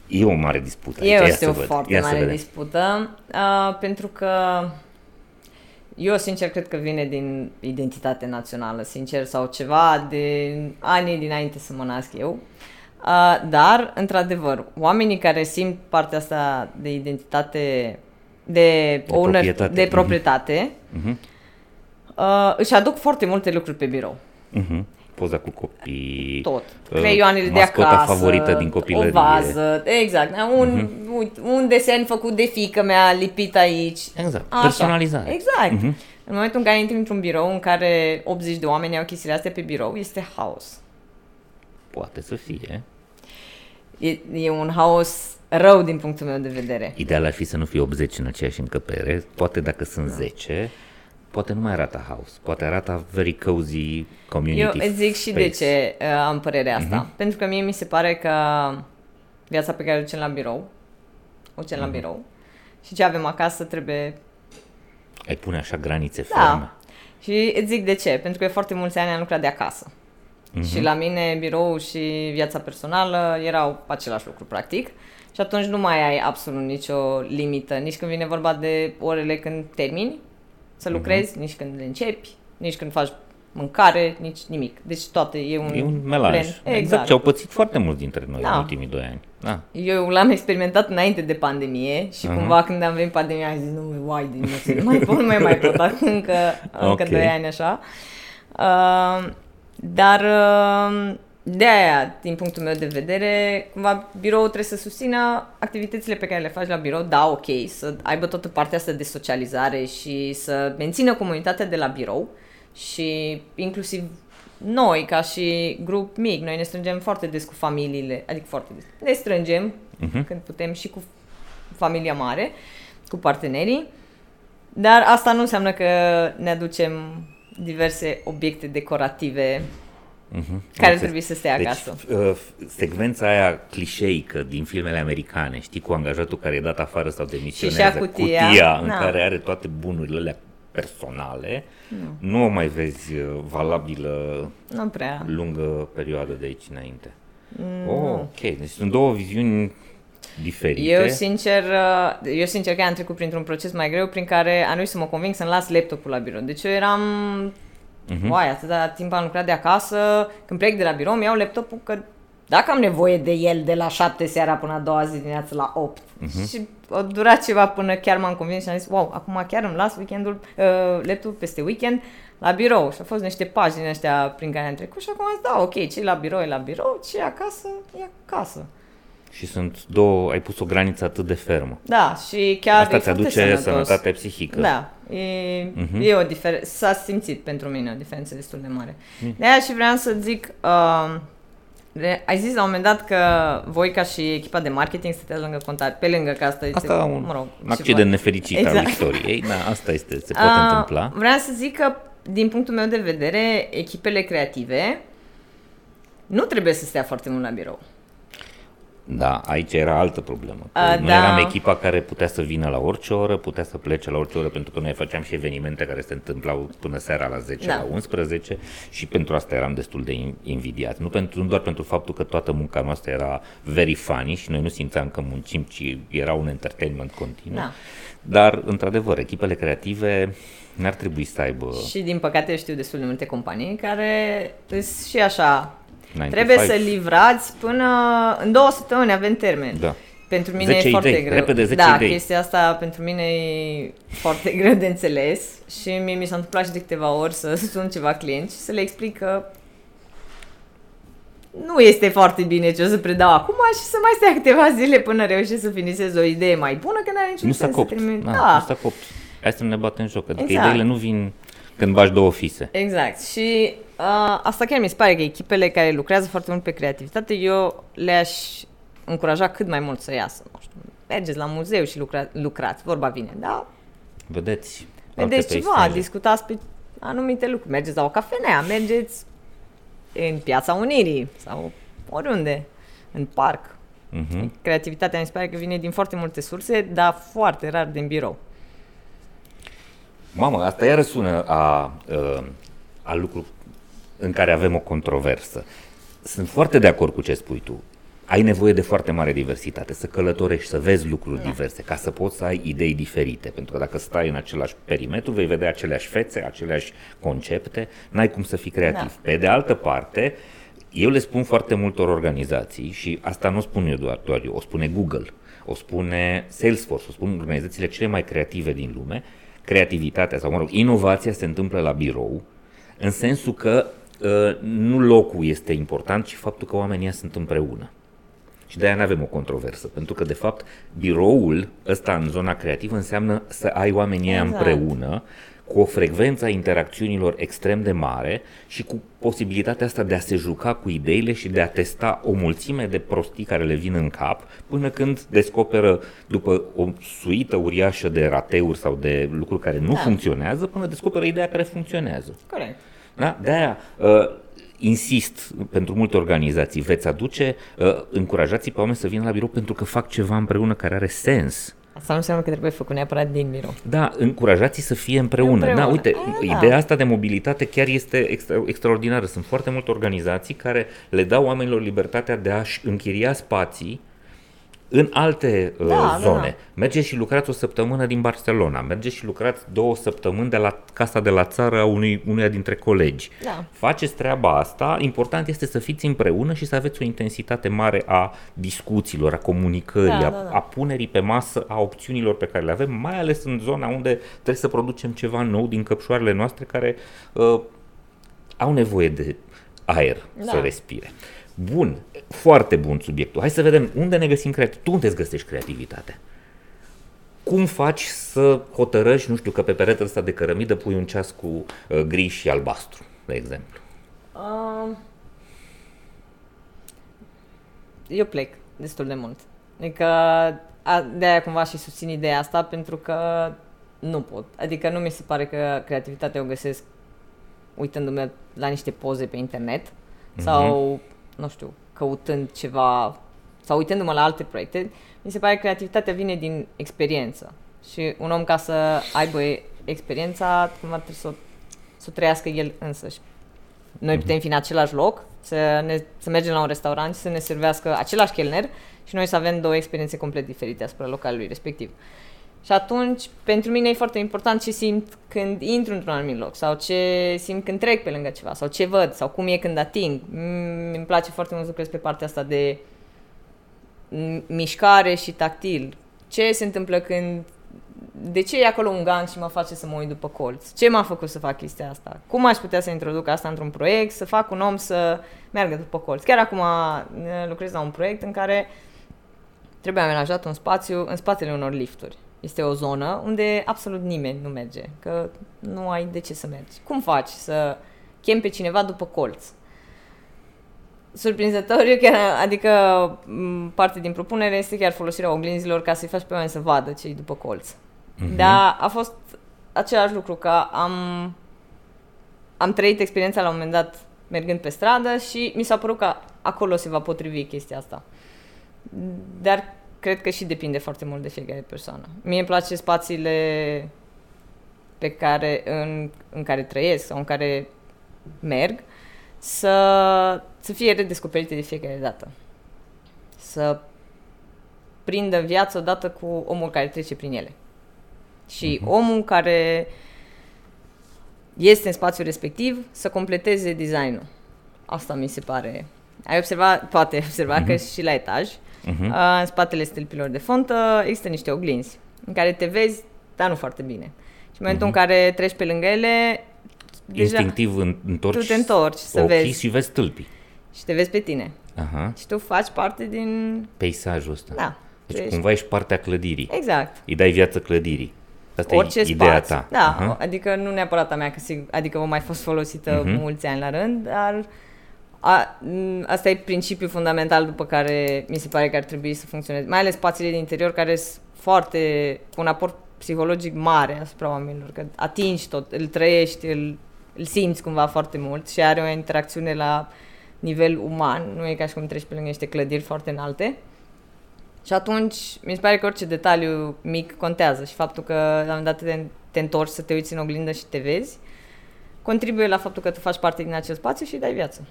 E o mare dispută. aici, E ia este să o văd, foarte ia să mare vedem. dispută, uh, pentru că eu, sincer, cred că vine din identitate națională, sincer, sau ceva de anii dinainte să mă nasc eu. Uh, dar, într-adevăr, oamenii care simt partea asta de identitate, de, De proprietate. de Mhm. proprietate, Mhm. uh, își aduc foarte multe lucruri pe birou. Mhm. Poza cu copii. Tot. uh, Creioanele de mascota acasă, favorită din copilărie. Mhm. o vază, exact. Un, uite, un desen făcut de fică mea, lipit aici. Exact, Așa. personalizare. Exact. Mhm. În momentul în care intri într-un birou în care 80 de oameni au chestiile astea pe birou, este haos. Poate să fie. E, e un haos rău din punctul meu de vedere. Ideal ar fi să nu fie 80 în aceeași încăpere, poate dacă sunt 10, poate nu mai arată house, poate arată very cozy community Eu îți zic și de space. ce uh, am părerea asta. Pentru că mie mi se pare că viața pe care o ducem la birou, o ducem la birou, și ce avem acasă trebuie Ai pune așa granițe ferme. Da. Și îți zic de ce. Pentru că foarte mulți ani am lucrat de acasă. Și la mine birou și viața personală erau același lucru, practic. Și atunci nu mai ai absolut nicio limită, nici când vine vorba de orele când termini să lucrezi, nici când le începi, nici când faci mâncare, nici nimic. Deci toate e un, E un melaj. plan. Exact. Exact. Ce au pățit foarte mulți dintre noi Da. în ultimii doi ani. Da. Eu l-am experimentat înainte de pandemie și Aha. cumva când am venit pandemia am zis, nu, uai, din nu, nu mai pot, nu mai, mai pot, acum încă, încă Ok. 2 ani așa. Uh, dar uh, de aia, din punctul meu de vedere, cumva biroul trebuie să susțină activitățile pe care le faci la birou, da, ok, să aibă toată partea asta de socializare și să mențină comunitatea de la birou și inclusiv noi, ca și grup mic, noi ne strângem foarte des cu familiile, adică foarte des. Ne strângem Mhm. când putem și cu familia mare, cu partenerii, dar asta nu înseamnă că ne aducem diverse obiecte decorative Mhm. care Înțeles. trebuie să stea deci, acasă. uh, secvența aia clișeică din filmele americane, știi, cu angajatul care e dat afară sau demisionează, și-a cutia. cutia în Da. care are toate bunurile alea personale, nu, nu o mai vezi uh, valabilă Nu prea. lungă perioadă de aici înainte. Mm, Oh, ok, deci sunt două viziuni diferite. Eu sincer, uh, eu sincer că am trecut printr-un proces mai greu prin care am reușit să mă conving să-mi las laptopul la birou. Deci eu eram, Mhm. uai, atâta timp am lucrat de acasă, când plec de la birou, îmi iau laptopul că dacă am nevoie de el de la 7 seara până a doua zi dimineață la 8. Mhm. Și a durat ceva până chiar m-am convins și am zis, wow, acum chiar îmi las weekendul, uh, laptopul peste weekend la birou. Și au fost niște pagini din astea prin care am trecut și acum am zis, da, ok, ce la birou e la birou, ce e acasă e acasă. Și sunt două, ai pus o graniță atât de fermă. Da, și chiar Asta e ți foarte aduce sănătos. sănătate psihică. Da, e, Mhm. e o diferență, s-a simțit pentru mine o diferență destul de mare. De aia și vreau să zic, uh, de- ai zis la un moment dat că voi ca și echipa de marketing stăteați lângă contabil, pe lângă că asta este, Asta un, mă rog, un accident ceva. nefericit Exact. al istoriei. Da, asta este, se poate Uh, întâmpla. Vreau să zic că, din punctul meu de vedere, echipele creative nu trebuie să stea foarte mult la birou. Da, aici era altă problemă. Că A, noi da. eram echipa care putea să vină la orice oră, putea să plece la orice oră, pentru că noi făceam și evenimente care se întâmplau până seara la 10, Da. la 11 și pentru asta eram destul de in- invidiați. Nu, pentru, nu doar pentru faptul că toată munca noastră era very funny și noi nu simțeam că muncim, ci era un entertainment continuu. Da. Dar, într-adevăr, echipele creative n-ar trebui să aibă Și din păcate știu destul de multe companii care sunt și așa. 9 to Trebuie 5. să livrați până în două săptămâni avem termen. Da. Pentru mine 10 e foarte idei, greu. repede 10 da, idei. chestia asta pentru mine e foarte greu de înțeles și mie mi s-a întâmplat și de câteva ori să sun ceva clienți și să le explic că nu este foarte bine ce o să predau acum și să mai stea câteva zile până reușesc să finisez o idee mai bună, că n-are niciun Nu s-a sens să copt. termin. Da, Da, Nu s-a copt. Hai să ne batem joc. Adică Exact. ideile nu vin când bagi două fise. Exact. Și uh, asta chiar mi se pare că echipele care lucrează foarte mult pe creativitate, eu le-aș încuraja cât mai mult să iasă. Nu știu, mergeți la muzeu și lucra- lucrați, vorba vine, da? Vedeți? alte Vedeți ceva, peisaje. discutați pe anumite lucruri. Mergeți la o cafenea, mergeți în Piața Unirii sau oriunde, în parc. Mhm. Creativitatea mi se pare că vine din foarte multe surse, dar foarte rar din birou. Mamă, asta iară sună a, a, a lucru în care avem o controversă. Sunt foarte de acord cu ce spui tu. Ai nevoie de foarte mare diversitate, să călătorești, să vezi lucruri diverse, ca să poți să ai idei diferite. Pentru că dacă stai în același perimetru, vei vedea aceleași fețe, aceleași concepte, n-ai cum să fii creativ. Da. Pe de altă parte, eu le spun foarte multor organizații și asta nu o spun eu doar, doar eu, o spune Google, o spune Salesforce, o spun organizațiile cele mai creative din lume, creativitatea sau, mă rog, inovația se întâmplă la birou, în sensul că uh, nu locul este important, ci faptul că oamenii sunt împreună. Și de-aia nu avem o controversă, pentru că, de fapt, biroul ăsta în zona creativă înseamnă să ai oamenii ăia Exact. împreună, cu o frecvență a interacțiunilor extrem de mare și cu posibilitatea asta de a se juca cu ideile și de a testa o mulțime de prostii care le vin în cap, până când descoperă, după o suită uriașă de rateuri sau de lucruri care nu Da. funcționează, până descoperă ideea care funcționează. Corect. Da? De-aia uh, insist pentru multe organizații, veți aduce, uh, încurajați pe oameni să vină la birou pentru că fac ceva împreună care are sens. Asta nu înseamnă că trebuie făcut neapărat din birou. Da, încurajați să fie împreună. Împreună. Da, uite, A, da. ideea asta de mobilitate chiar este extra, extraordinară. Sunt foarte multe organizații care le dau oamenilor libertatea de a-și închiria spații în alte uh, Da, da, zone. da. Mergeți și lucrați o săptămână din Barcelona, mergeți și lucrați două săptămâni de la casa de la țară a unui, unuia dintre colegi. Da. Faceți treaba asta, important este să fiți împreună și să aveți o intensitate mare a discuțiilor, a comunicării, Da, a, da, da. a punerii pe masă a opțiunilor pe care le avem, mai ales în zona unde trebuie să producem ceva nou din căpșoarele noastre care uh, au nevoie de aer Da. să respire. Bun, foarte bun subiectul. Hai să vedem unde ne găsim creativ. Tu unde îți găsești creativitatea? Cum faci să hotărăști, nu știu, că pe peretele ăsta de cărămidă pui un ceas cu uh, gri și albastru, de exemplu? Um, eu plec destul de mult. Adică a, de-aia cumva și susțin ideea asta pentru că nu pot. Adică nu mi se pare că creativitatea o găsesc uitându-mă la niște poze pe internet sau, nu știu, căutând ceva sau uitându-mă la alte proiecte. Mi se pare că creativitatea vine din experiență Și un om ca să aibă experiența, cumva trebuie să o, să o trăiască el însăși. Noi putem fi în același loc, să, ne, să mergem la un restaurant și să ne servească același chelner și noi să avem două experiențe complet diferite asupra localului respectiv. Și atunci, pentru mine e foarte important ce simt când intru într-un anumit loc sau ce simt când trec pe lângă ceva sau ce văd sau cum e când ating. Mi îmi place foarte mult să lucrez pe partea asta de mișcare și tactil. Ce se întâmplă când de ce e acolo un gang și mă face să mă uit după colț? Ce m-a făcut să fac chestia asta? Cum aș putea să introduc asta într-un proiect, să fac un om să meargă după colț? Chiar acum lucrez la un proiect în care trebuie amenajat un spațiu în spatele unor lifturi. Este o zonă unde absolut nimeni nu merge, că nu ai de ce să mergi. Cum faci să chem pe cineva după colț? surprinzător, eu chiar, adică parte din propunere este chiar folosirea oglinzilor ca să-i faci pe oameni să vadă ce după colț. Mm-hmm. Dar a fost același lucru, că am, am trăit experiența la un moment dat mergând pe stradă și mi s-a părut că acolo se va potrivi chestia asta. Dar cred că și depinde foarte mult de fiecare persoană. Mie îmi place spațiile pe care, în, în care trăiesc sau în care merg să, să fie redescoperite de fiecare dată. Să prindă viață odată cu omul care trece prin ele. Și uh-huh. omul care este în spațiul respectiv să completeze designul. Asta mi se pare. Ai observat, poate observa uh-huh. că și la etaj, uh-huh. în spatele stâlpilor de fontă, există niște oglinzi în care te vezi, dar nu foarte bine. Și în momentul uh-huh. în care treci pe lângă ele, instinctiv întorci, tu te întorci să ochii vezi. și vezi stâlpii. Și te vezi pe tine. Aha. Și tu faci parte din... Peisajul ăsta. Da. Deci ești... cumva ești partea clădirii. Exact. Îi dai viață clădirii. Asta Orice e ideea spațiu. ta. Da, Aha. adică nu neapărat a mea, că sigur, adică o mai fost folosită uh-huh. mulți ani la rând, dar a, asta e principiul fundamental după care mi se pare că ar trebui să funcționeze. Mai ales spațiile din interior care sunt foarte, cu un aport psihologic mare asupra oamenilor, că atingi tot, îl trăiești, îl, îl simți cumva foarte mult și are o interacțiune la nivel uman, nu e ca și cum treci pe lângă niște clădiri foarte înalte. Și atunci mi se pare că orice detaliu mic contează și faptul că la un moment dat te, te întorci să te uiți în oglindă și te vezi, contribuie la faptul că tu faci parte din acel spațiu și dai viață.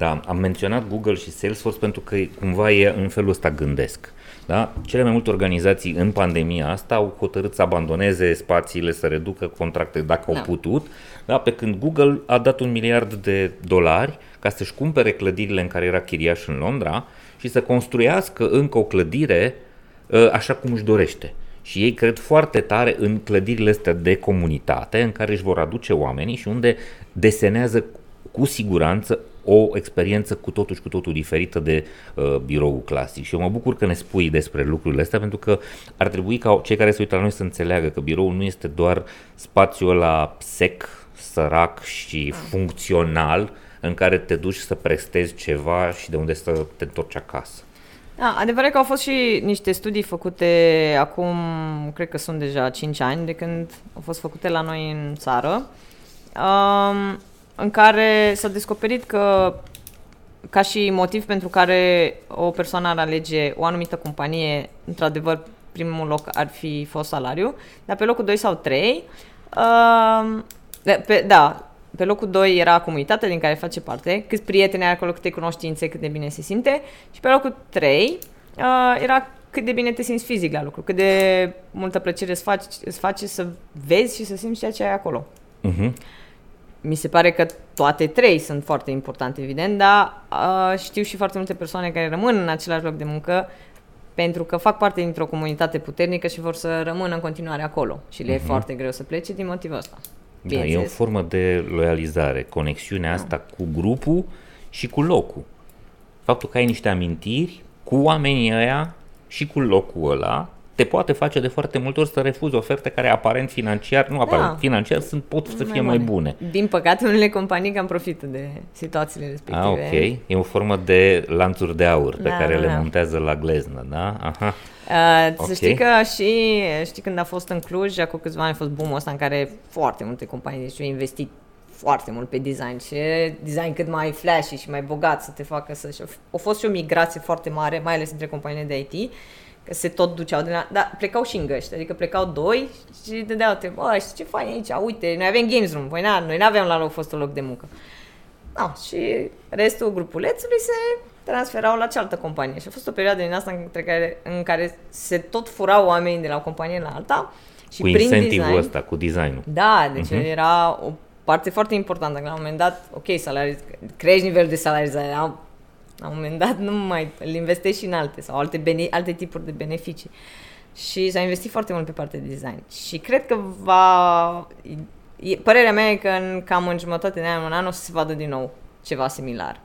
Da, am menționat Google și Salesforce pentru că cumva e în felul ăsta gândesc. Da? Cele mai multe organizații în pandemia asta au hotărât să abandoneze spațiile, să reducă contracte dacă da. au putut, da? pe când Google a dat un miliard de dolari ca să-și cumpere clădirile în care era chiriaș în Londra și să construiască încă o clădire ă, așa cum își dorește. Și ei cred foarte tare în clădirile astea de comunitate în care își vor aduce oamenii și unde desenează cu siguranță o experiență cu totul și cu totul diferită de uh, biroul clasic. Și eu mă bucur că ne spui despre lucrurile astea, pentru că ar trebui ca cei care se uită la noi să înțeleagă că biroul nu este doar spațiul ăla sec, sărac și funcțional în care te duci să prestezi ceva și de unde să te întorci acasă. Da, adevărat că au fost și niște studii făcute acum, cred că sunt deja 5 ani de când au fost făcute la noi în țară. Um, în care s-a descoperit că ca și motiv pentru care o persoană ar alege o anumită companie, într-adevăr, primul loc ar fi fost salariu, dar pe locul 2 sau 3, uh, pe, da, pe locul 2 era comunitatea din care face parte, câți prieteni ai acolo, câte cunoștințe, cât de bine se simte, și pe locul 3 uh, era cât de bine te simți fizic la lucru, cât de multă plăcere îți, faci, îți face să vezi și să simți ceea ce ai acolo. Uh-huh mi se pare că toate trei sunt foarte importante, evident, dar uh, știu și foarte multe persoane care rămân în același loc de muncă pentru că fac parte dintr-o comunitate puternică și vor să rămână în continuare acolo și le uh-huh. e mhm. foarte greu să plece din motivul ăsta. Da, e o formă de loializare, conexiunea da. asta cu grupul și cu locul. Faptul că ai niște amintiri cu oamenii ăia și cu locul ăla te poate face de foarte multe ori să refuzi oferte care aparent financiar, nu aparent da. financiar, sunt, pot să fie mai bune. mai bune. Din păcate, unele companii cam profită de situațiile respective. Ah, ok. E o formă de lanțuri de aur da, pe care da, le da. montează la gleznă, da? Aha. Uh, okay. Să știi că și, știi când a fost în Cluj, acum câțiva ani a fost boom ăsta în care foarte multe companii deci au investit foarte mult pe design și design cât mai flashy și mai bogat să te facă să... A fost și o migrație foarte mare, mai ales între companiile de IT că se tot duceau din la... Dar plecau și în găști, adică plecau doi și dădeau te, bă, știi ce fain aici, uite, noi avem Games Room, voi na, noi nu aveam la loc fost un loc de muncă. No, și restul grupulețului se transferau la cealaltă companie. Și a fost o perioadă din asta între care, în care se tot furau oamenii de la o companie la alta. Și cu incentivul design, ăsta, cu designul. Da, deci uh-huh. era o parte foarte importantă. Că la un moment dat, ok, salariz, crești nivelul de salarizare, la, la un moment dat nu mai îl investești și în alte sau alte, bene, alte tipuri de beneficii. Și s-a investit foarte mult pe partea de design. Și cred că va... Părerea mea e că în, cam în jumătate de an, un an, o să se vadă din nou ceva similar.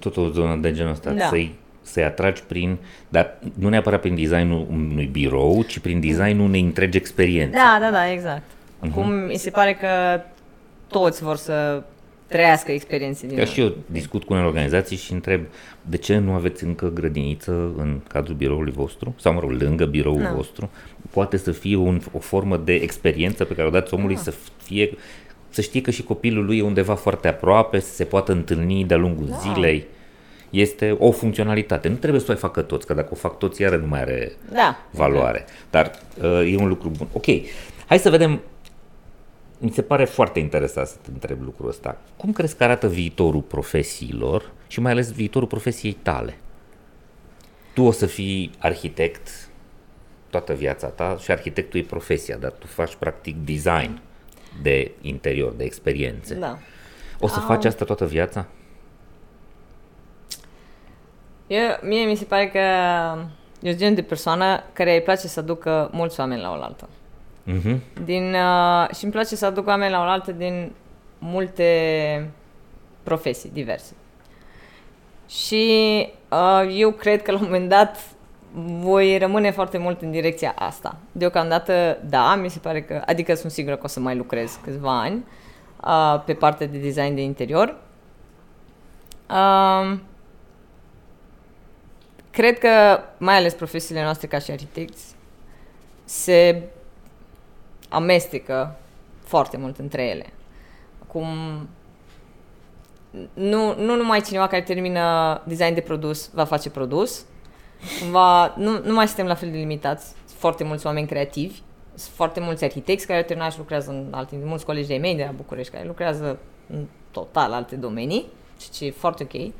Tot o zonă de genul ăsta, da. să-i să-i atragi prin, dar nu neapărat prin designul unui birou, ci prin designul unei întregi experiențe. Da, da, da, exact. Acum uh-huh. mi se pare că toți vor să trăiască experiențe din Ca și eu discut cu unele organizații și întreb de ce nu aveți încă grădiniță în cadrul biroului vostru sau, mă rog, lângă biroul no. vostru. Poate să fie un, o formă de experiență pe care o dați omului no. să fie să știe că și copilul lui e undeva foarte aproape, să se poată întâlni de-a lungul da. zilei. Este o funcționalitate. Nu trebuie să o facă toți, că dacă o fac toți, iară nu mai are da. valoare. Dar uh, e un lucru bun. Ok, hai să vedem mi se pare foarte interesant să te întreb lucrul ăsta. Cum crezi că arată viitorul profesiilor și mai ales viitorul profesiei tale? Tu o să fii arhitect toată viața ta și arhitectul e profesia, dar tu faci practic design de interior, de experiențe. Da. O să Au. faci asta toată viața? Eu, mie mi se pare că eu sunt genul de persoană care îi place să aducă mulți oameni la oaltă. Uh-huh. Din, uh, și îmi place să aduc oameni la oaltă din multe profesii diverse. Și uh, eu cred că la un moment dat voi rămâne foarte mult în direcția asta. Deocamdată, da, mi se pare că, adică sunt sigură că o să mai lucrez câțiva ani uh, pe partea de design de interior. Uh, cred că, mai ales profesiile noastre ca și arhitecți, se amestecă foarte mult între ele. Acum, nu, nu numai cineva care termină design de produs va face produs, va, nu, nu mai suntem la fel de limitați. Foarte mulți oameni creativi, sunt foarte mulți arhitecți care au terminat și lucrează în alte, mulți colegi de mei de la București care lucrează în total alte domenii, ceea ce e foarte ok.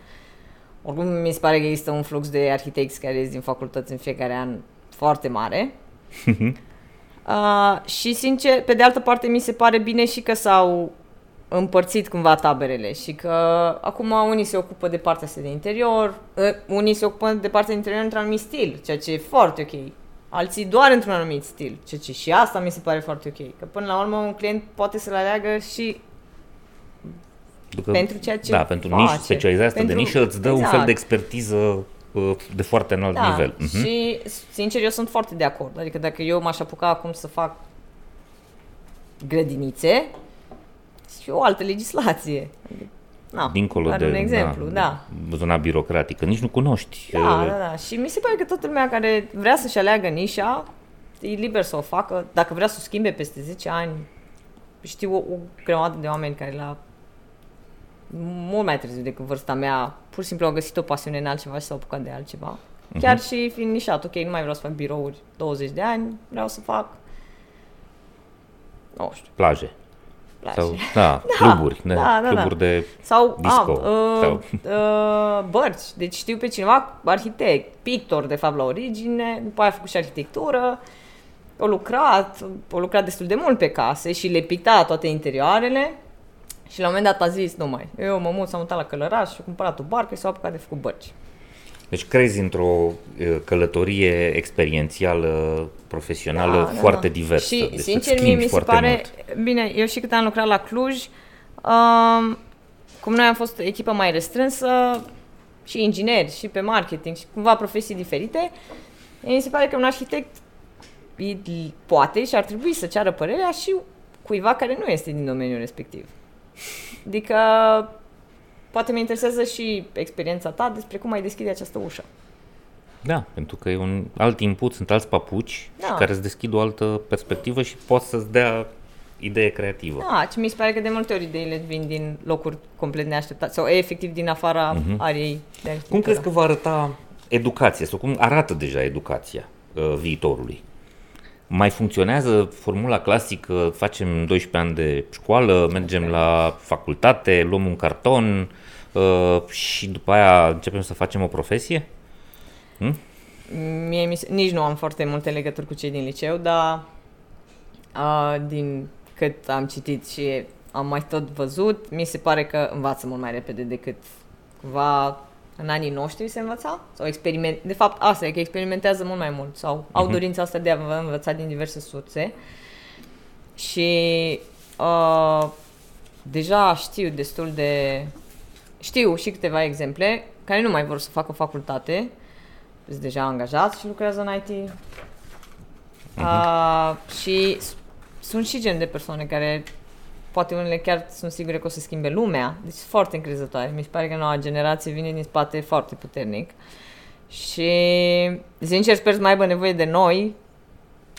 Oricum mi se pare că există un flux de arhitecți care ies din facultăți în fiecare an foarte mare. Uh, și sincer, pe de altă parte mi se pare bine și că s-au împărțit cumva taberele și că acum unii se ocupă de partea asta de interior, uh, unii se ocupă de partea de interior într-un anumit stil, ceea ce e foarte ok. Alții doar într-un anumit stil, ceea ce și asta mi se pare foarte ok. Că până la urmă un client poate să-l aleagă și Ducă, pentru ceea ce Da, pentru nișă specializată pentru, de nișă îți dă exact. un fel de exact. expertiză Uh, de foarte înalt da, nivel. Uh-huh. Și, sincer, eu sunt foarte de acord. Adică dacă eu m-aș apuca acum să fac grădinițe, și o altă legislație. No, Dincolo de un exemplu, da, da. zona birocratică, nici nu cunoști. Da, uh, da, da. Și mi se pare că toată lumea care vrea să-și aleagă nișa, e liber să o facă. Dacă vrea să o schimbe peste 10 ani, știu o, o grămadă de oameni care la mult mai târziu decât vârsta mea, pur și simplu au găsit o pasiune în altceva și s-au apucat de altceva. Uh-huh. Chiar și fiind nișat, ok, nu mai vreau să fac birouri 20 de ani, vreau să fac, nu știu. Plaje. Plaje. Sau, da, da cluburi, da, da, da, cluburi da. de sau, disco. A, uh, sau... Uh, bărci, deci știu pe cineva, arhitect, pictor de fapt la origine, după aia a făcut și arhitectură, o lucrat, o lucrat destul de mult pe case și le picta toate interioarele și la un moment dat a zis, nu mai, eu mă mut, s-a mutat la Călăraș și a cumpărat o barcă și s-a apucat de făcut bărci. Deci crezi într-o călătorie experiențială, profesională da, da foarte da. diversă. Și deci sincer, mie mi se pare, mult. bine, eu și cât am lucrat la Cluj, um, cum noi am fost echipă mai restrânsă, și ingineri, și pe marketing, și cumva profesii diferite, mi se pare că un arhitect poate și ar trebui să ceară părerea și cuiva care nu este din domeniul respectiv. Adică poate mă interesează și experiența ta despre cum ai deschide această ușă. Da, pentru că e un alt input, sunt alți papuci da. care îți deschid o altă perspectivă și poți să-ți dea idee creativă. Da, ce mi se pare că de multe ori ideile vin din locuri complet neașteptate sau efectiv din afara uh-huh. ariei de Cum crezi că va arăta educație, sau cum arată deja educația uh, viitorului. Mai funcționează formula clasică, facem 12 ani de școală, mergem la facultate, luăm un carton uh, și după aia începem să facem o profesie? Hm? Mie, mi, nici nu am foarte multe legături cu cei din liceu, dar uh, din cât am citit și am mai tot văzut, mi se pare că învață mult mai repede decât cumva în anii noștri se învăța, sau experiment, de fapt asta e că experimentează mult mai mult sau uh-huh. au mhm. dorința asta de a învăța din diverse surse și uh, deja știu destul de, știu și câteva exemple care nu mai vor să facă facultate, sunt deja angajați și lucrează în IT uh-huh. Mhm. uh, și sunt și gen de persoane care poate unele chiar sunt sigure că o să schimbe lumea. Deci foarte încrezătoare. Mi se pare că noua generație vine din spate foarte puternic. Și sincer sper să mai aibă nevoie de noi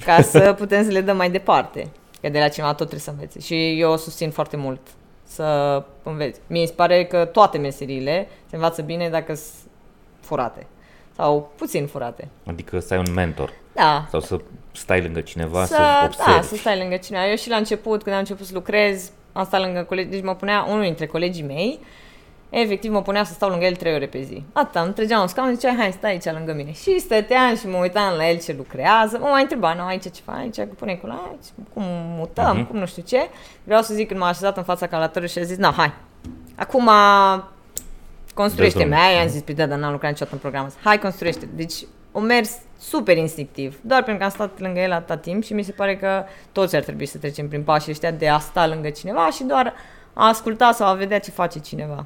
ca să putem să le dăm mai departe. Că de la cineva tot trebuie să învețe. Și eu o susțin foarte mult să înveți. Mi se pare că toate meseriile se învață bine dacă sunt furate. Sau puțin furate. Adică să ai un mentor. Da. Sau să stai lângă cineva, să, să observi. Da, să stai lângă cineva. Eu și la început, când am început să lucrez, am stat lângă colegi, deci mă punea unul dintre colegii mei, efectiv mă punea să stau lângă el trei ore pe zi. Atâta, îmi trăgea un scaun, zicea, hai, stai aici lângă mine. Și stăteam și mă uitam la el ce lucrează, mă mai întreba, nu, aici ce faci, aici, pune cu aici, cum mutăm, uh-huh. cum nu știu ce. Vreau să zic când m-a așezat în fața calatorului și a zis, na, hai, acum construiește mea, i-am zis, păi da, dar n-am lucrat niciodată în program Hai, construiește. Deci, o mers super instinctiv, doar pentru că am stat lângă el atâta timp și mi se pare că toți ar trebui să trecem prin pașii ăștia de a sta lângă cineva și doar a asculta sau a vedea ce face cineva.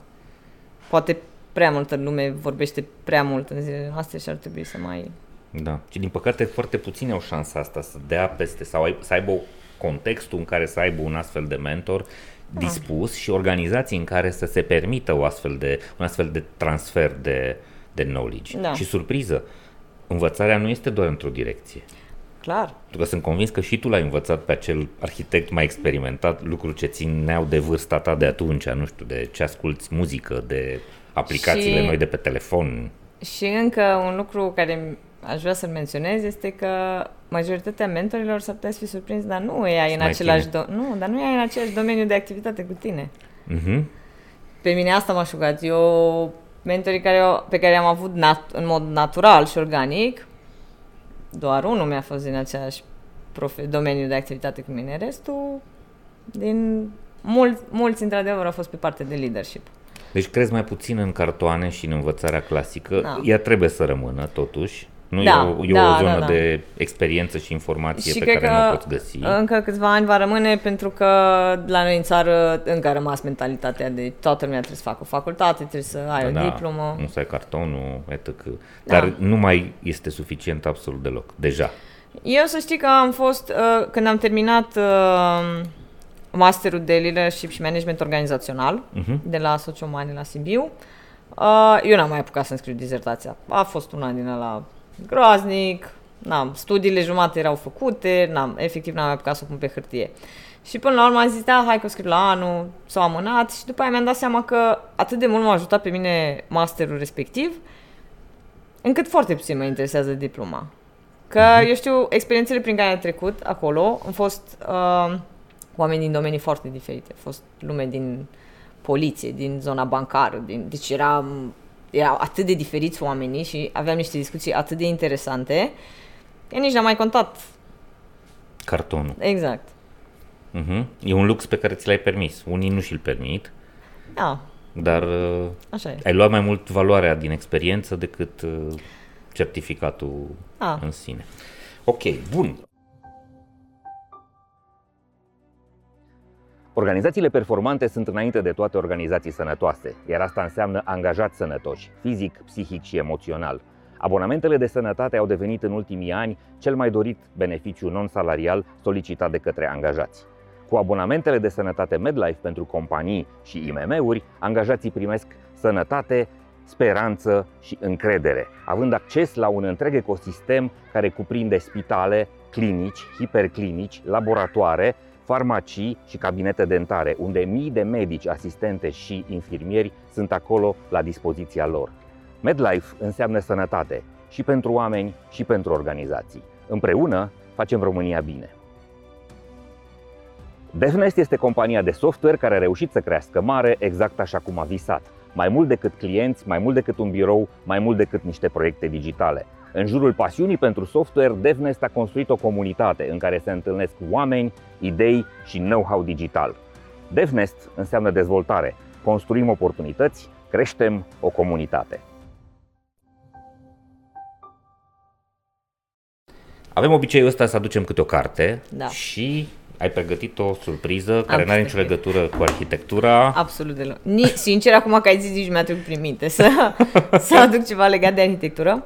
Poate prea multă lume vorbește prea mult în zilele noastre și ar trebui să mai... Da, și din păcate foarte puțini au șansa asta să dea peste sau să aibă contextul în care să aibă un astfel de mentor dispus și organizații în care să se permită o astfel de, un astfel de transfer de, de knowledge. Da. Și surpriză, învățarea nu este doar într-o direcție. Clar. Pentru că sunt convins că și tu l-ai învățat pe acel arhitect mai experimentat, lucruri ce țineau de vârsta ta de atunci, nu știu, de ce asculti muzică, de aplicațiile și, noi de pe telefon. Și încă un lucru care aș vrea să-l menționez este că majoritatea mentorilor s-ar putea să fi surprins, dar nu e în același do- nu, dar nu e în același domeniu de activitate cu tine. Uh-huh. Pe mine asta m-a șugat. Eu mentorii care, pe care am avut nat- în mod natural și organic, doar unul mi-a fost din același profe- domeniu de activitate cu mine, restul din mul- mulți într-adevăr au fost pe partea de leadership. Deci crezi mai puțin în cartoane și în învățarea clasică. Da. Ea trebuie să rămână totuși. Nu da, e, o, e da, o zonă da, da. de experiență și informație și pe care nu o poți găsi. încă câțiva ani va rămâne pentru că la noi în țară încă a rămas mentalitatea de toată lumea trebuie să facă o facultate, trebuie să ai da, o diplomă. Nu să ai cartonul, etc. Da. Dar nu mai este suficient absolut deloc, deja. Eu să știi că am fost, uh, când am terminat uh, masterul de leadership și management organizațional uh-huh. de la Sociomani la Sibiu, uh, eu n-am mai apucat să-mi scriu dizertația. A fost un an din ăla groaznic, n-am, studiile jumate erau făcute, n-am, efectiv n-am mai apucat să o pun pe hârtie. Și până la urmă am zis, da, hai că o scriu la anul, s-au amânat și după aia mi-am dat seama că atât de mult m-a ajutat pe mine masterul respectiv, încât foarte puțin mă interesează diploma. Că uh-huh. eu știu, experiențele prin care am trecut acolo, am fost uh, oameni din domenii foarte diferite. A fost lume din poliție, din zona bancară, din, deci era erau atât de diferiți oamenii și aveam niște discuții atât de interesante, că nici n-am mai contat. Cartonul. Exact. Uh-huh. E un lux pe care ți l-ai permis. Unii nu și-l permit. Da. Dar uh, Așa e. ai luat mai mult valoarea din experiență decât uh, certificatul A. în sine. Ok, bun. Organizațiile performante sunt înainte de toate organizații sănătoase, iar asta înseamnă angajați sănătoși, fizic, psihic și emoțional. Abonamentele de sănătate au devenit în ultimii ani cel mai dorit beneficiu non-salarial solicitat de către angajați. Cu abonamentele de sănătate MedLife pentru companii și IMM-uri, angajații primesc sănătate, speranță și încredere, având acces la un întreg ecosistem care cuprinde spitale, clinici, hiperclinici, laboratoare, farmacii și cabinete dentare, unde mii de medici, asistente și infirmieri sunt acolo la dispoziția lor. MedLife înseamnă sănătate și pentru oameni și pentru organizații. Împreună facem România bine. DevNest este compania de software care a reușit să crească mare exact așa cum a visat. Mai mult decât clienți, mai mult decât un birou, mai mult decât niște proiecte digitale. În jurul pasiunii pentru software, DevNest a construit o comunitate în care se întâlnesc oameni, idei și know-how digital. DevNest înseamnă dezvoltare. Construim oportunități, creștem o comunitate. Avem obiceiul ăsta să aducem câte o carte Da. și ai pregătit o surpriză care Am nu are nicio pregătit. legătură cu arhitectura. Absolut deloc. Ni, sincer, acum că ai zis, nici nu mi-a trecut prin minte să, să aduc ceva legat de arhitectură.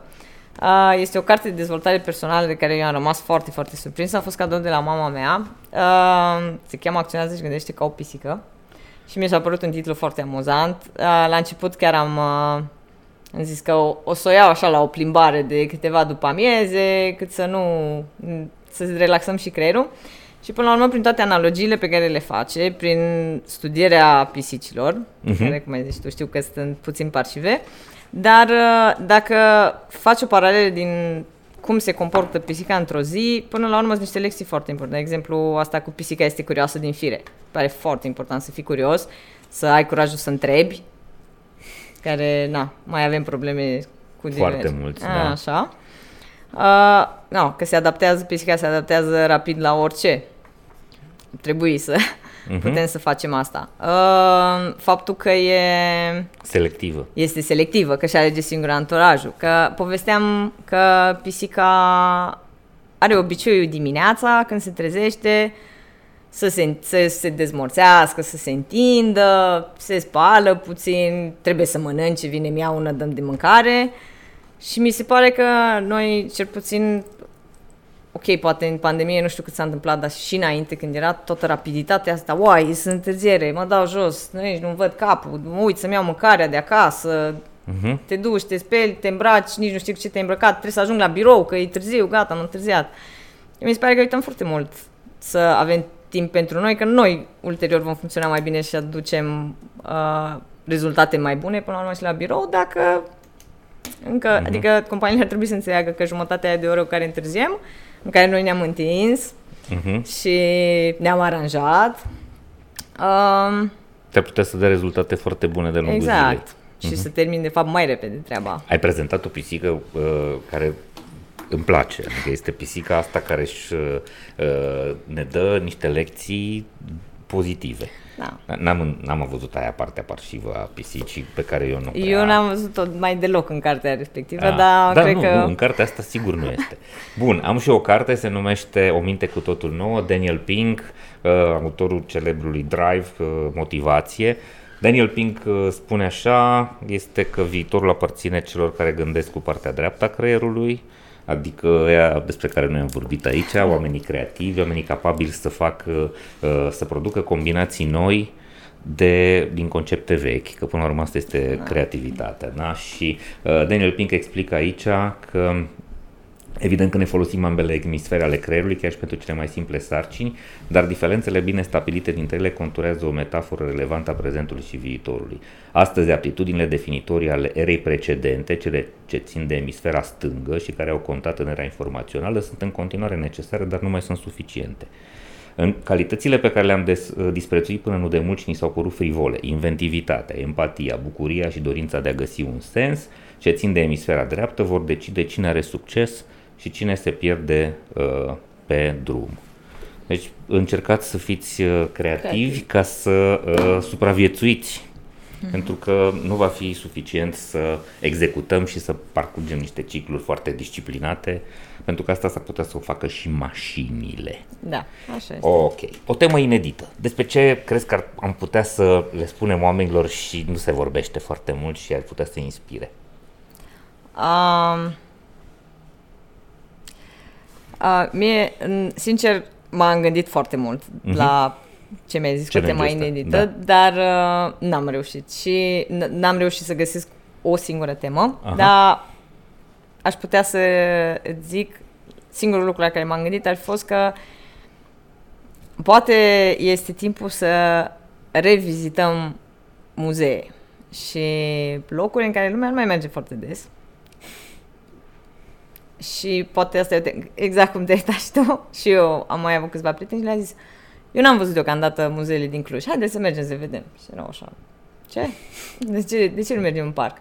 Uh, Este o carte de dezvoltare personală de care eu am rămas foarte, foarte surprins. A fost cadou de la mama mea. Uh, Se cheamă Acționează și gândește ca o pisică. Și mi s-a părut un titlu foarte amuzant. Uh, La început chiar am, uh, am zis că o, o să o iau așa la o plimbare de câteva după amieze, cât să nu... să relaxăm și creierul. Și până la urmă, prin toate analogiile pe care le face, prin studierea pisicilor, uh-huh. care, cum ai zis tu, știu că sunt puțin parșive, dar uh, dacă faci o paralelă din cum se comportă pisica într-o zi, până la urmă sunt niște lecții foarte importante. De exemplu, asta cu pisica este curioasă din fire. Pare foarte important să fii curios, să ai curajul să întrebi, care, na, mai avem probleme cu Foarte diverse. mulți, A, da. Așa. Uh, no, că se adaptează, pisica se adaptează rapid la orice. Trebuie să Mhm. putem să facem asta. Uh, faptul că e Selectivă. este selectivă, că și alege singur anturajul. Că povesteam că pisica are obiceiul dimineața, când se trezește, să se, să se dezmorțească, să se întindă, se spală puțin, trebuie să mănânce, vine miaună, dăm de mâncare. Și mi se pare că noi, cel puțin, ok, poate în pandemie nu știu cât s-a întâmplat, dar și înainte când era toată rapiditatea asta, uai, sunt întârziere, mă dau jos, nu, nici nu văd capul, mă uit să-mi iau mâncarea de acasă, Mhm. te duci, te speli, te îmbraci, nici nu știu cu ce te-ai îmbrăcat, trebuie să ajung la birou, că e târziu, gata, am întârziat. Mi se pare că uităm foarte mult să avem timp pentru noi, că noi ulterior vom funcționa mai bine și aducem uh, rezultate mai bune până la urmă și la birou, dacă încă, uh-huh. adică companiile ar trebui să înțeleagă că jumătatea aia de oră cu care întârziem, în care noi ne-am întins Mhm. și ne-am aranjat. Um, Te-ar putea să dea rezultate foarte bune de lungul zilei. exact. Și să termin, de fapt, mai repede treaba. Ai prezentat o pisică uh, care îmi place, adică este pisica asta care își, uh, ne dă niște lecții pozitive. Da. N-am, n-am văzut aia partea parșivă a pisicii pe care eu nu prea... Eu n-am văzut-o mai deloc în cartea respectivă, Ah, dar da, cred nu, că... nu, în cartea asta sigur nu este. Bun, am și o carte, se numește O minte cu totul nouă, Daniel Pink, uh, autorul celebrului Drive, uh, Motivație. Daniel Pink uh, spune așa, este că viitorul aparține celor care gândesc cu partea dreaptă a creierului, adică ea despre care noi am vorbit aici, oamenii creativi, oamenii capabili să facă, uh, să producă combinații noi de, din concepte vechi, că până la urmă asta este creativitatea. Da? Și uh, Daniel Pink explică aici că Evident că ne folosim ambele emisfere ale creierului, chiar și pentru cele mai simple sarcini, dar diferențele bine stabilite dintre ele conturează o metaforă relevantă a prezentului și viitorului. Astăzi, aptitudinile definitorii ale erei precedente, cele ce țin de emisfera stângă și care au contat în era informațională, sunt în continuare necesare, dar nu mai sunt suficiente. În calitățile pe care le-am des, disprețuit până nu de mult și ni s-au părut frivole, inventivitatea, empatia, bucuria și dorința de a găsi un sens, ce țin de emisfera dreaptă, vor decide cine are succes și cine se pierde uh, pe drum. Deci încercați să fiți uh, creativi Creativ. ca să uh, supraviețuiți, pentru că nu va fi suficient să executăm și să parcurgem niște cicluri foarte disciplinate, pentru că asta s-ar putea să o facă și mașinile. Da, așa este. Ok. O temă inedită. Despre ce crezi că ar, am putea să le spunem oamenilor și nu se vorbește foarte mult și ar putea să inspire? Um, uh, mie, în- sincer, m-am gândit foarte mult la ce mi-ai zis, că Challenge-ul tema ăsta, inedită, da. dar uh, n-am reușit și n- n-am reușit să găsesc o singură temă, Aha. dar aș putea să îți zic, singurul lucru la care m-am gândit ar fi fost că poate este timpul să revizităm muzee. și locuri în care lumea nu mai merge foarte des. Și poate asta e exact cum te-ai și tu. Și eu am mai avut câțiva prieteni și le-am zis, eu n-am văzut deocamdată muzeele din Cluj, haideți să mergem să vedem. Și erau așa, ce? De ce, de ce nu mergem în parc?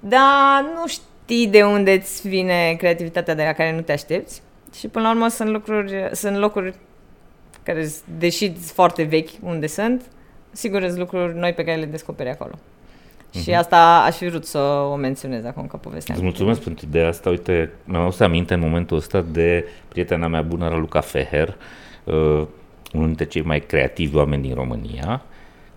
Dar nu știi de unde îți vine creativitatea de la care nu te aștepți. Și până la urmă sunt lucruri, sunt locuri care, deși sunt foarte vechi unde sunt, sigur sunt lucruri noi pe care le descoperi acolo. Uh-huh. Și mhm. asta aș fi vrut să o menționez acum ca poveste. Îți mulțumesc pentru ideea asta. Uite, mi-am adus aminte în momentul ăsta de prietena mea bună, Raluca Feher, uh, unul dintre cei mai creativi oameni din România,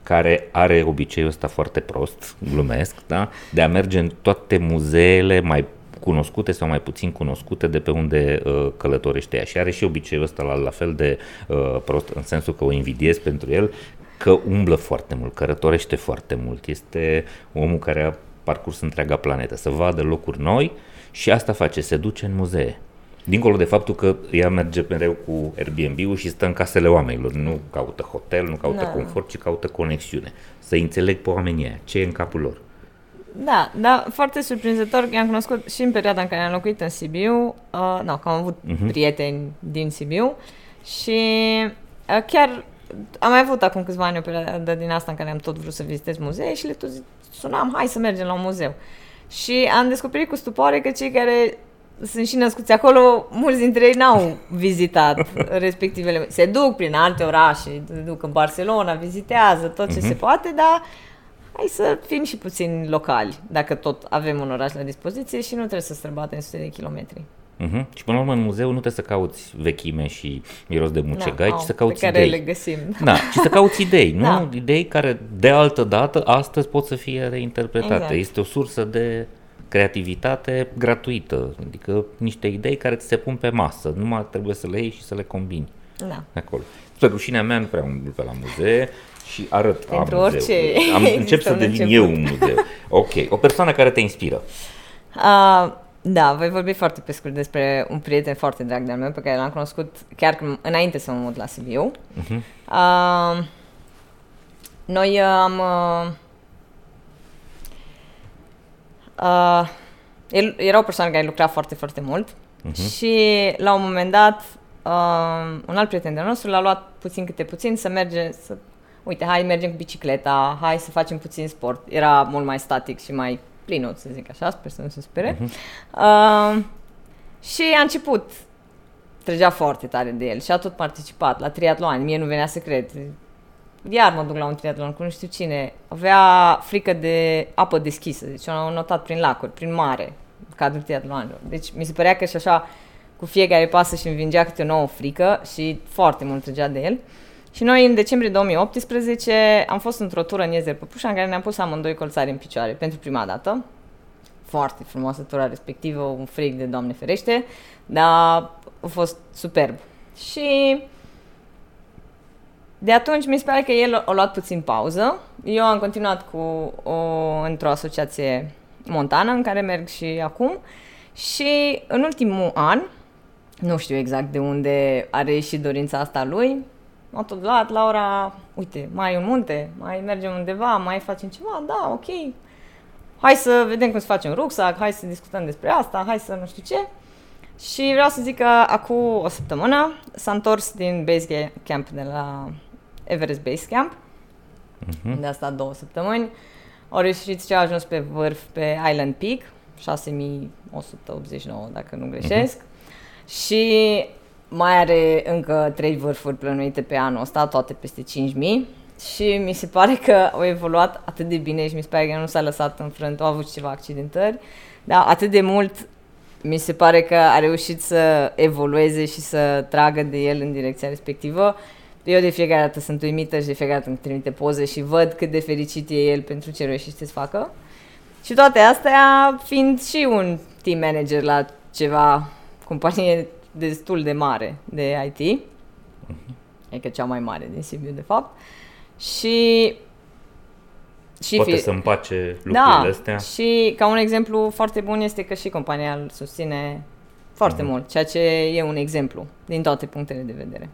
care are obiceiul ăsta foarte prost, glumesc, da? de a merge în toate muzeele mai cunoscute sau mai puțin cunoscute de pe unde uh, călătorește ea. Și are și obiceiul ăsta la, la fel de uh, prost, în sensul că o invidiez pentru el, că umblă foarte mult, călătorește foarte mult. Este omul care a parcurs întreaga planetă, să vadă locuri noi și asta face, se duce în muzee. Dincolo de faptul că ea merge mereu cu Airbnb-ul și stă în casele oamenilor, nu caută hotel, nu caută da. confort, ci caută conexiune. Să înțeleg pe oamenii aia, ce e în capul lor. Da, da, foarte surprinzător. I-am cunoscut și în perioada în care am locuit în Sibiu, uh, no, că am avut uh-huh. prieteni din Sibiu și uh, chiar am mai avut acum câțiva ani o perioadă din asta în care am tot vrut să vizitez muzee și le tot sunam, hai să mergem la un muzeu. Și am descoperit cu stupoare că cei care sunt și născuți acolo, mulți dintre ei n-au vizitat respectivele. Se duc prin alte orașe, se duc în Barcelona, vizitează tot ce uh-huh. se poate, dar hai să fim și puțin locali, dacă tot avem un oraș la dispoziție și nu trebuie să străbatem sute de kilometri. Uh-huh. Și până la urmă în muzeu nu trebuie să cauți vechime și miros de mucegai, da, ci să cauți pe care idei. le găsim. Da, ci să cauți idei, nu? Da. Idei care de altă dată astăzi pot să fie reinterpretate. Exact. Este o sursă de creativitate gratuită, adică niște idei care ți se pun pe masă, numai trebuie să le iei și să le combini. Da. Acolo. Pe rușinea mea nu prea umblu pe la muzee și arăt Pentru am orice. Am, încep să devin eu un muzeu. Ok. O persoană care te inspiră. Uh, da, voi vorbi foarte pe scurt despre un prieten foarte drag de-al meu pe care l-am cunoscut chiar înainte să mă mut la Sibiu. Uh-huh. Uh, noi uh, am... Uh, uh, el era o persoană care lucra foarte, foarte mult uh-huh. și la un moment dat uh, un alt prieten de nostru l-a luat puțin câte puțin să merge, să uite, hai mergem cu bicicleta, hai să facem puțin sport. Era mult mai static și mai plinut, să zic așa, sper să nu se spere. Uh-huh. Uh, și a început, trăgea foarte tare de el și a tot participat la triatlon. Mie nu venea să cred. Iar mă duc la un triatlon cu nu știu cine. Avea frică de apă deschisă, deci am notat prin lacuri, prin mare, în cadrul triatlonilor. Deci mi se părea că și așa, cu fiecare pasă și învingea câte o nouă frică și foarte mult trăgea de el. Și noi în decembrie 2018 am fost într-o tură în Iezer Păpușa în care ne-am pus amândoi colțari în picioare pentru prima dată. Foarte frumoasă tura respectivă, un frig de Doamne ferește, dar a fost superb. Și de atunci mi se pare că el a luat puțin pauză. Eu am continuat cu o, într-o asociație montană în care merg și acum și în ultimul an, nu știu exact de unde are ieșit dorința asta lui, m-a tot luat, Laura, uite, mai e un munte, mai mergem undeva, mai facem ceva, da, ok. Hai să vedem cum să facem rucsac, hai să discutăm despre asta, hai să nu știu ce. Și vreau să zic că acum o săptămână s-a întors din base camp de la Everest Base Camp. Uh-huh. De asta două săptămâni. Au reușit și au ajuns pe vârf pe Island Peak, 6189 dacă nu greșesc. Uh-huh. Și mai are încă trei vârfuri plănuite pe anul ăsta, toate peste 5000 și mi se pare că au evoluat atât de bine și mi se pare că nu s-a lăsat înfrânt, au avut ceva accidentări, dar atât de mult mi se pare că a reușit să evolueze și să tragă de el în direcția respectivă. Eu de fiecare dată sunt uimită și de fiecare dată îmi trimite poze și văd cât de fericit e el pentru ce reușește să facă. Și toate astea fiind și un team manager la ceva companie destul de mare de IT, uh-huh. adică cea mai mare din Sibiu, de fapt, și și Poate fi... să împace lucrurile da, astea. și ca un exemplu foarte bun este că și compania îl susține foarte uh-huh. mult, ceea ce e un exemplu din toate punctele de vedere.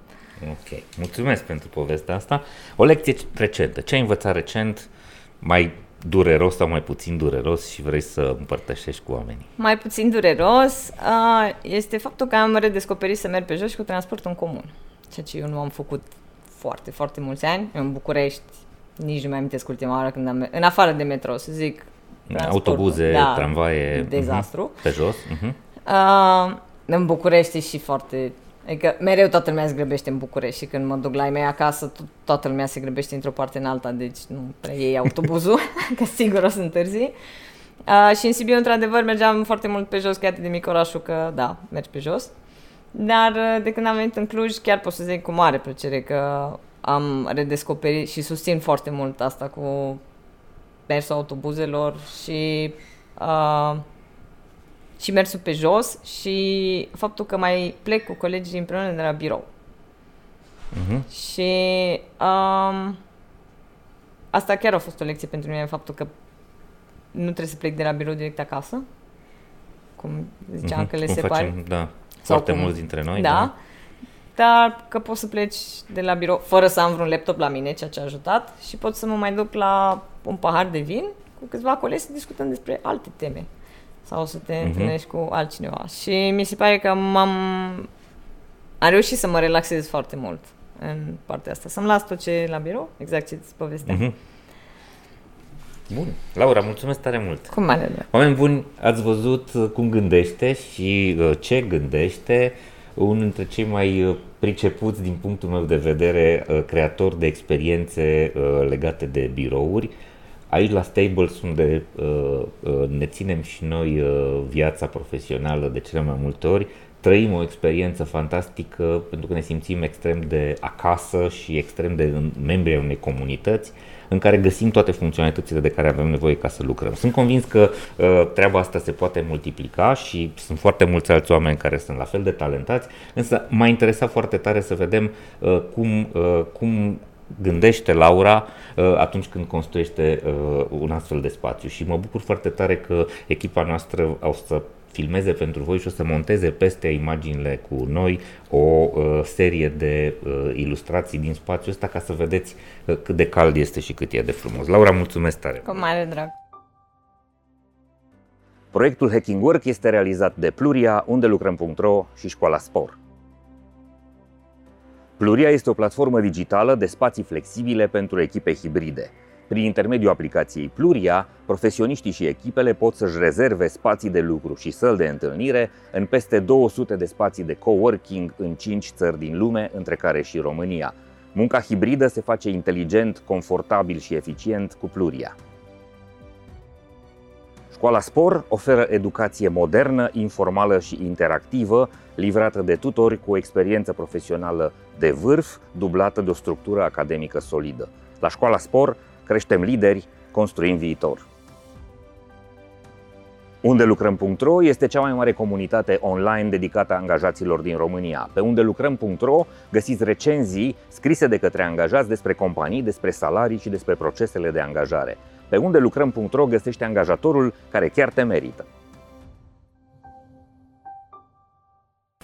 Ok, mulțumesc pentru povestea asta. O lecție recentă, ce ai învățat recent, mai dureros sau mai puțin dureros și vrei să împărtășești cu oamenii? Mai puțin dureros uh, este faptul că am redescoperit să merg pe jos și cu transportul în comun, ceea ce eu nu am făcut foarte, foarte mulți ani. În București nici nu mai amintesc ultima oară când am... În afară de metro, să zic. Autobuze, da, tramvaie. Dezastru. Uh-huh, pe jos. Uh-huh. Uh, în București și foarte... Adică mereu toată lumea se grăbește în București și când mă duc la ei mei acasă, to- toată lumea se grăbește într-o parte în alta, deci nu prea iei autobuzul, că sigur o să întârzi. Uh, și în Sibiu, într-adevăr, mergeam foarte mult pe jos, chiar de mic orașul, că da, mergi pe jos. Dar uh, de când am venit în Cluj, chiar pot să zic cu mare plăcere că am redescoperit și susțin foarte mult asta cu mersul autobuzelor și uh, și mersul pe jos și faptul că mai plec cu colegii împreună de la birou. Uh-huh. Și um, asta chiar a fost o lecție pentru mine, faptul că nu trebuie să plec de la birou direct acasă, cum ziceam uh-huh. că le cum separi. Facem, da, foarte cum, mulți dintre noi. Da, da. dar că pot să pleci de la birou fără să am vreun laptop la mine, ceea ce a ajutat, și pot să mă mai duc la un pahar de vin cu câțiva colegi să discutăm despre alte teme sau să te uh-huh. întâlnești cu altcineva. Și mi se pare că m-am am reușit să mă relaxez foarte mult în partea asta. Să-mi las tot ce e la birou, exact ce îți povesteam. Uh-huh. Bun. Laura, mulțumesc tare mult. Cu mare drag. Oameni buni, ați văzut cum gândește și uh, ce gândește unul dintre cei mai uh, pricepuți din punctul meu de vedere uh, creator de experiențe legate de birouri. Aici la Stables unde ne ținem și noi viața profesională de cele mai multe ori, trăim o experiență fantastică pentru că ne simțim extrem de acasă și extrem de membri ai unei comunități în care găsim toate funcționalitățile de care avem nevoie ca să lucrăm. Sunt convins că uh, treaba asta se poate multiplica și sunt foarte mulți alți oameni care sunt la fel de talentați, însă m-a interesat foarte tare să vedem uh, cum, uh, cum gândește Laura uh, atunci când construiește uh, un astfel de spațiu și mă bucur foarte tare că echipa noastră o să filmeze pentru voi și o să monteze peste imaginile cu noi o uh, serie de uh, ilustrații din spațiul ăsta ca să vedeți uh, cât de cald este și cât e de frumos. Laura, mulțumesc tare! Cu mare drag! Proiectul Hacking Work este realizat de Pluria, unde lucrăm.ro și Școala Spor. Pluria este o platformă digitală de spații flexibile pentru echipe hibride. Prin intermediul aplicației Pluria, profesioniștii și echipele pot să-și rezerve spații de lucru și săl de întâlnire în peste 200 de spații de coworking în 5 țări din lume, între care și România. Munca hibridă se face inteligent, confortabil și eficient cu Pluria. Școala Spor oferă educație modernă, informală și interactivă, livrată de tutori cu o experiență profesională de vârf, dublată de o structură academică solidă. La Școala Spor creștem lideri, construim viitor. Unde lucrăm.ro este cea mai mare comunitate online dedicată angajaților din România. Pe unde lucrăm.ro găsiți recenzii scrise de către angajați despre companii, despre salarii și despre procesele de angajare. Pe unde lucrăm.ro găsește angajatorul care chiar te merită.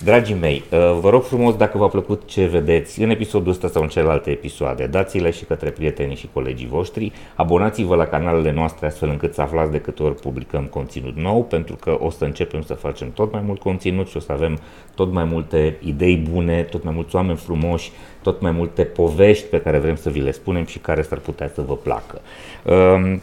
Dragii mei, uh, vă rog frumos dacă v-a plăcut ce vedeți în episodul ăsta sau în celelalte episoade, dați-le și către prietenii și colegii voștri, abonați-vă la canalele noastre astfel încât să aflați de câte ori publicăm conținut nou, pentru că o să începem să facem tot mai mult conținut și o să avem tot mai multe idei bune, tot mai mulți oameni frumoși, tot mai multe povești pe care vrem să vi le spunem și care s-ar putea să vă placă. Um,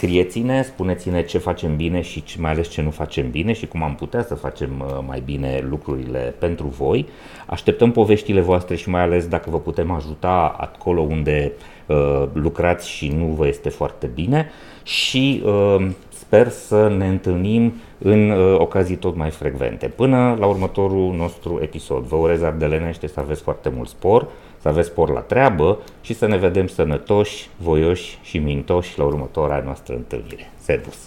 scrieți-ne, spuneți-ne ce facem bine și mai ales ce nu facem bine și cum am putea să facem uh, mai bine lucrurile pentru voi. Așteptăm poveștile voastre și mai ales dacă vă putem ajuta acolo unde uh, lucrați și nu vă este foarte bine și uh, sper să ne întâlnim în uh, ocazii tot mai frecvente. Până la următorul nostru episod. Vă urez ardelenește să aveți foarte mult spor, să aveți spor la treabă și să ne vedem sănătoși, voioși și mintoși la următoarea noastră întâlnire. Servus!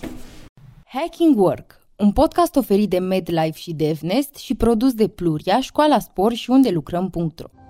Hacking Work, un podcast oferit de MedLife și DevNest și produs de Pluria, Școala Spor și unde lucrăm.ro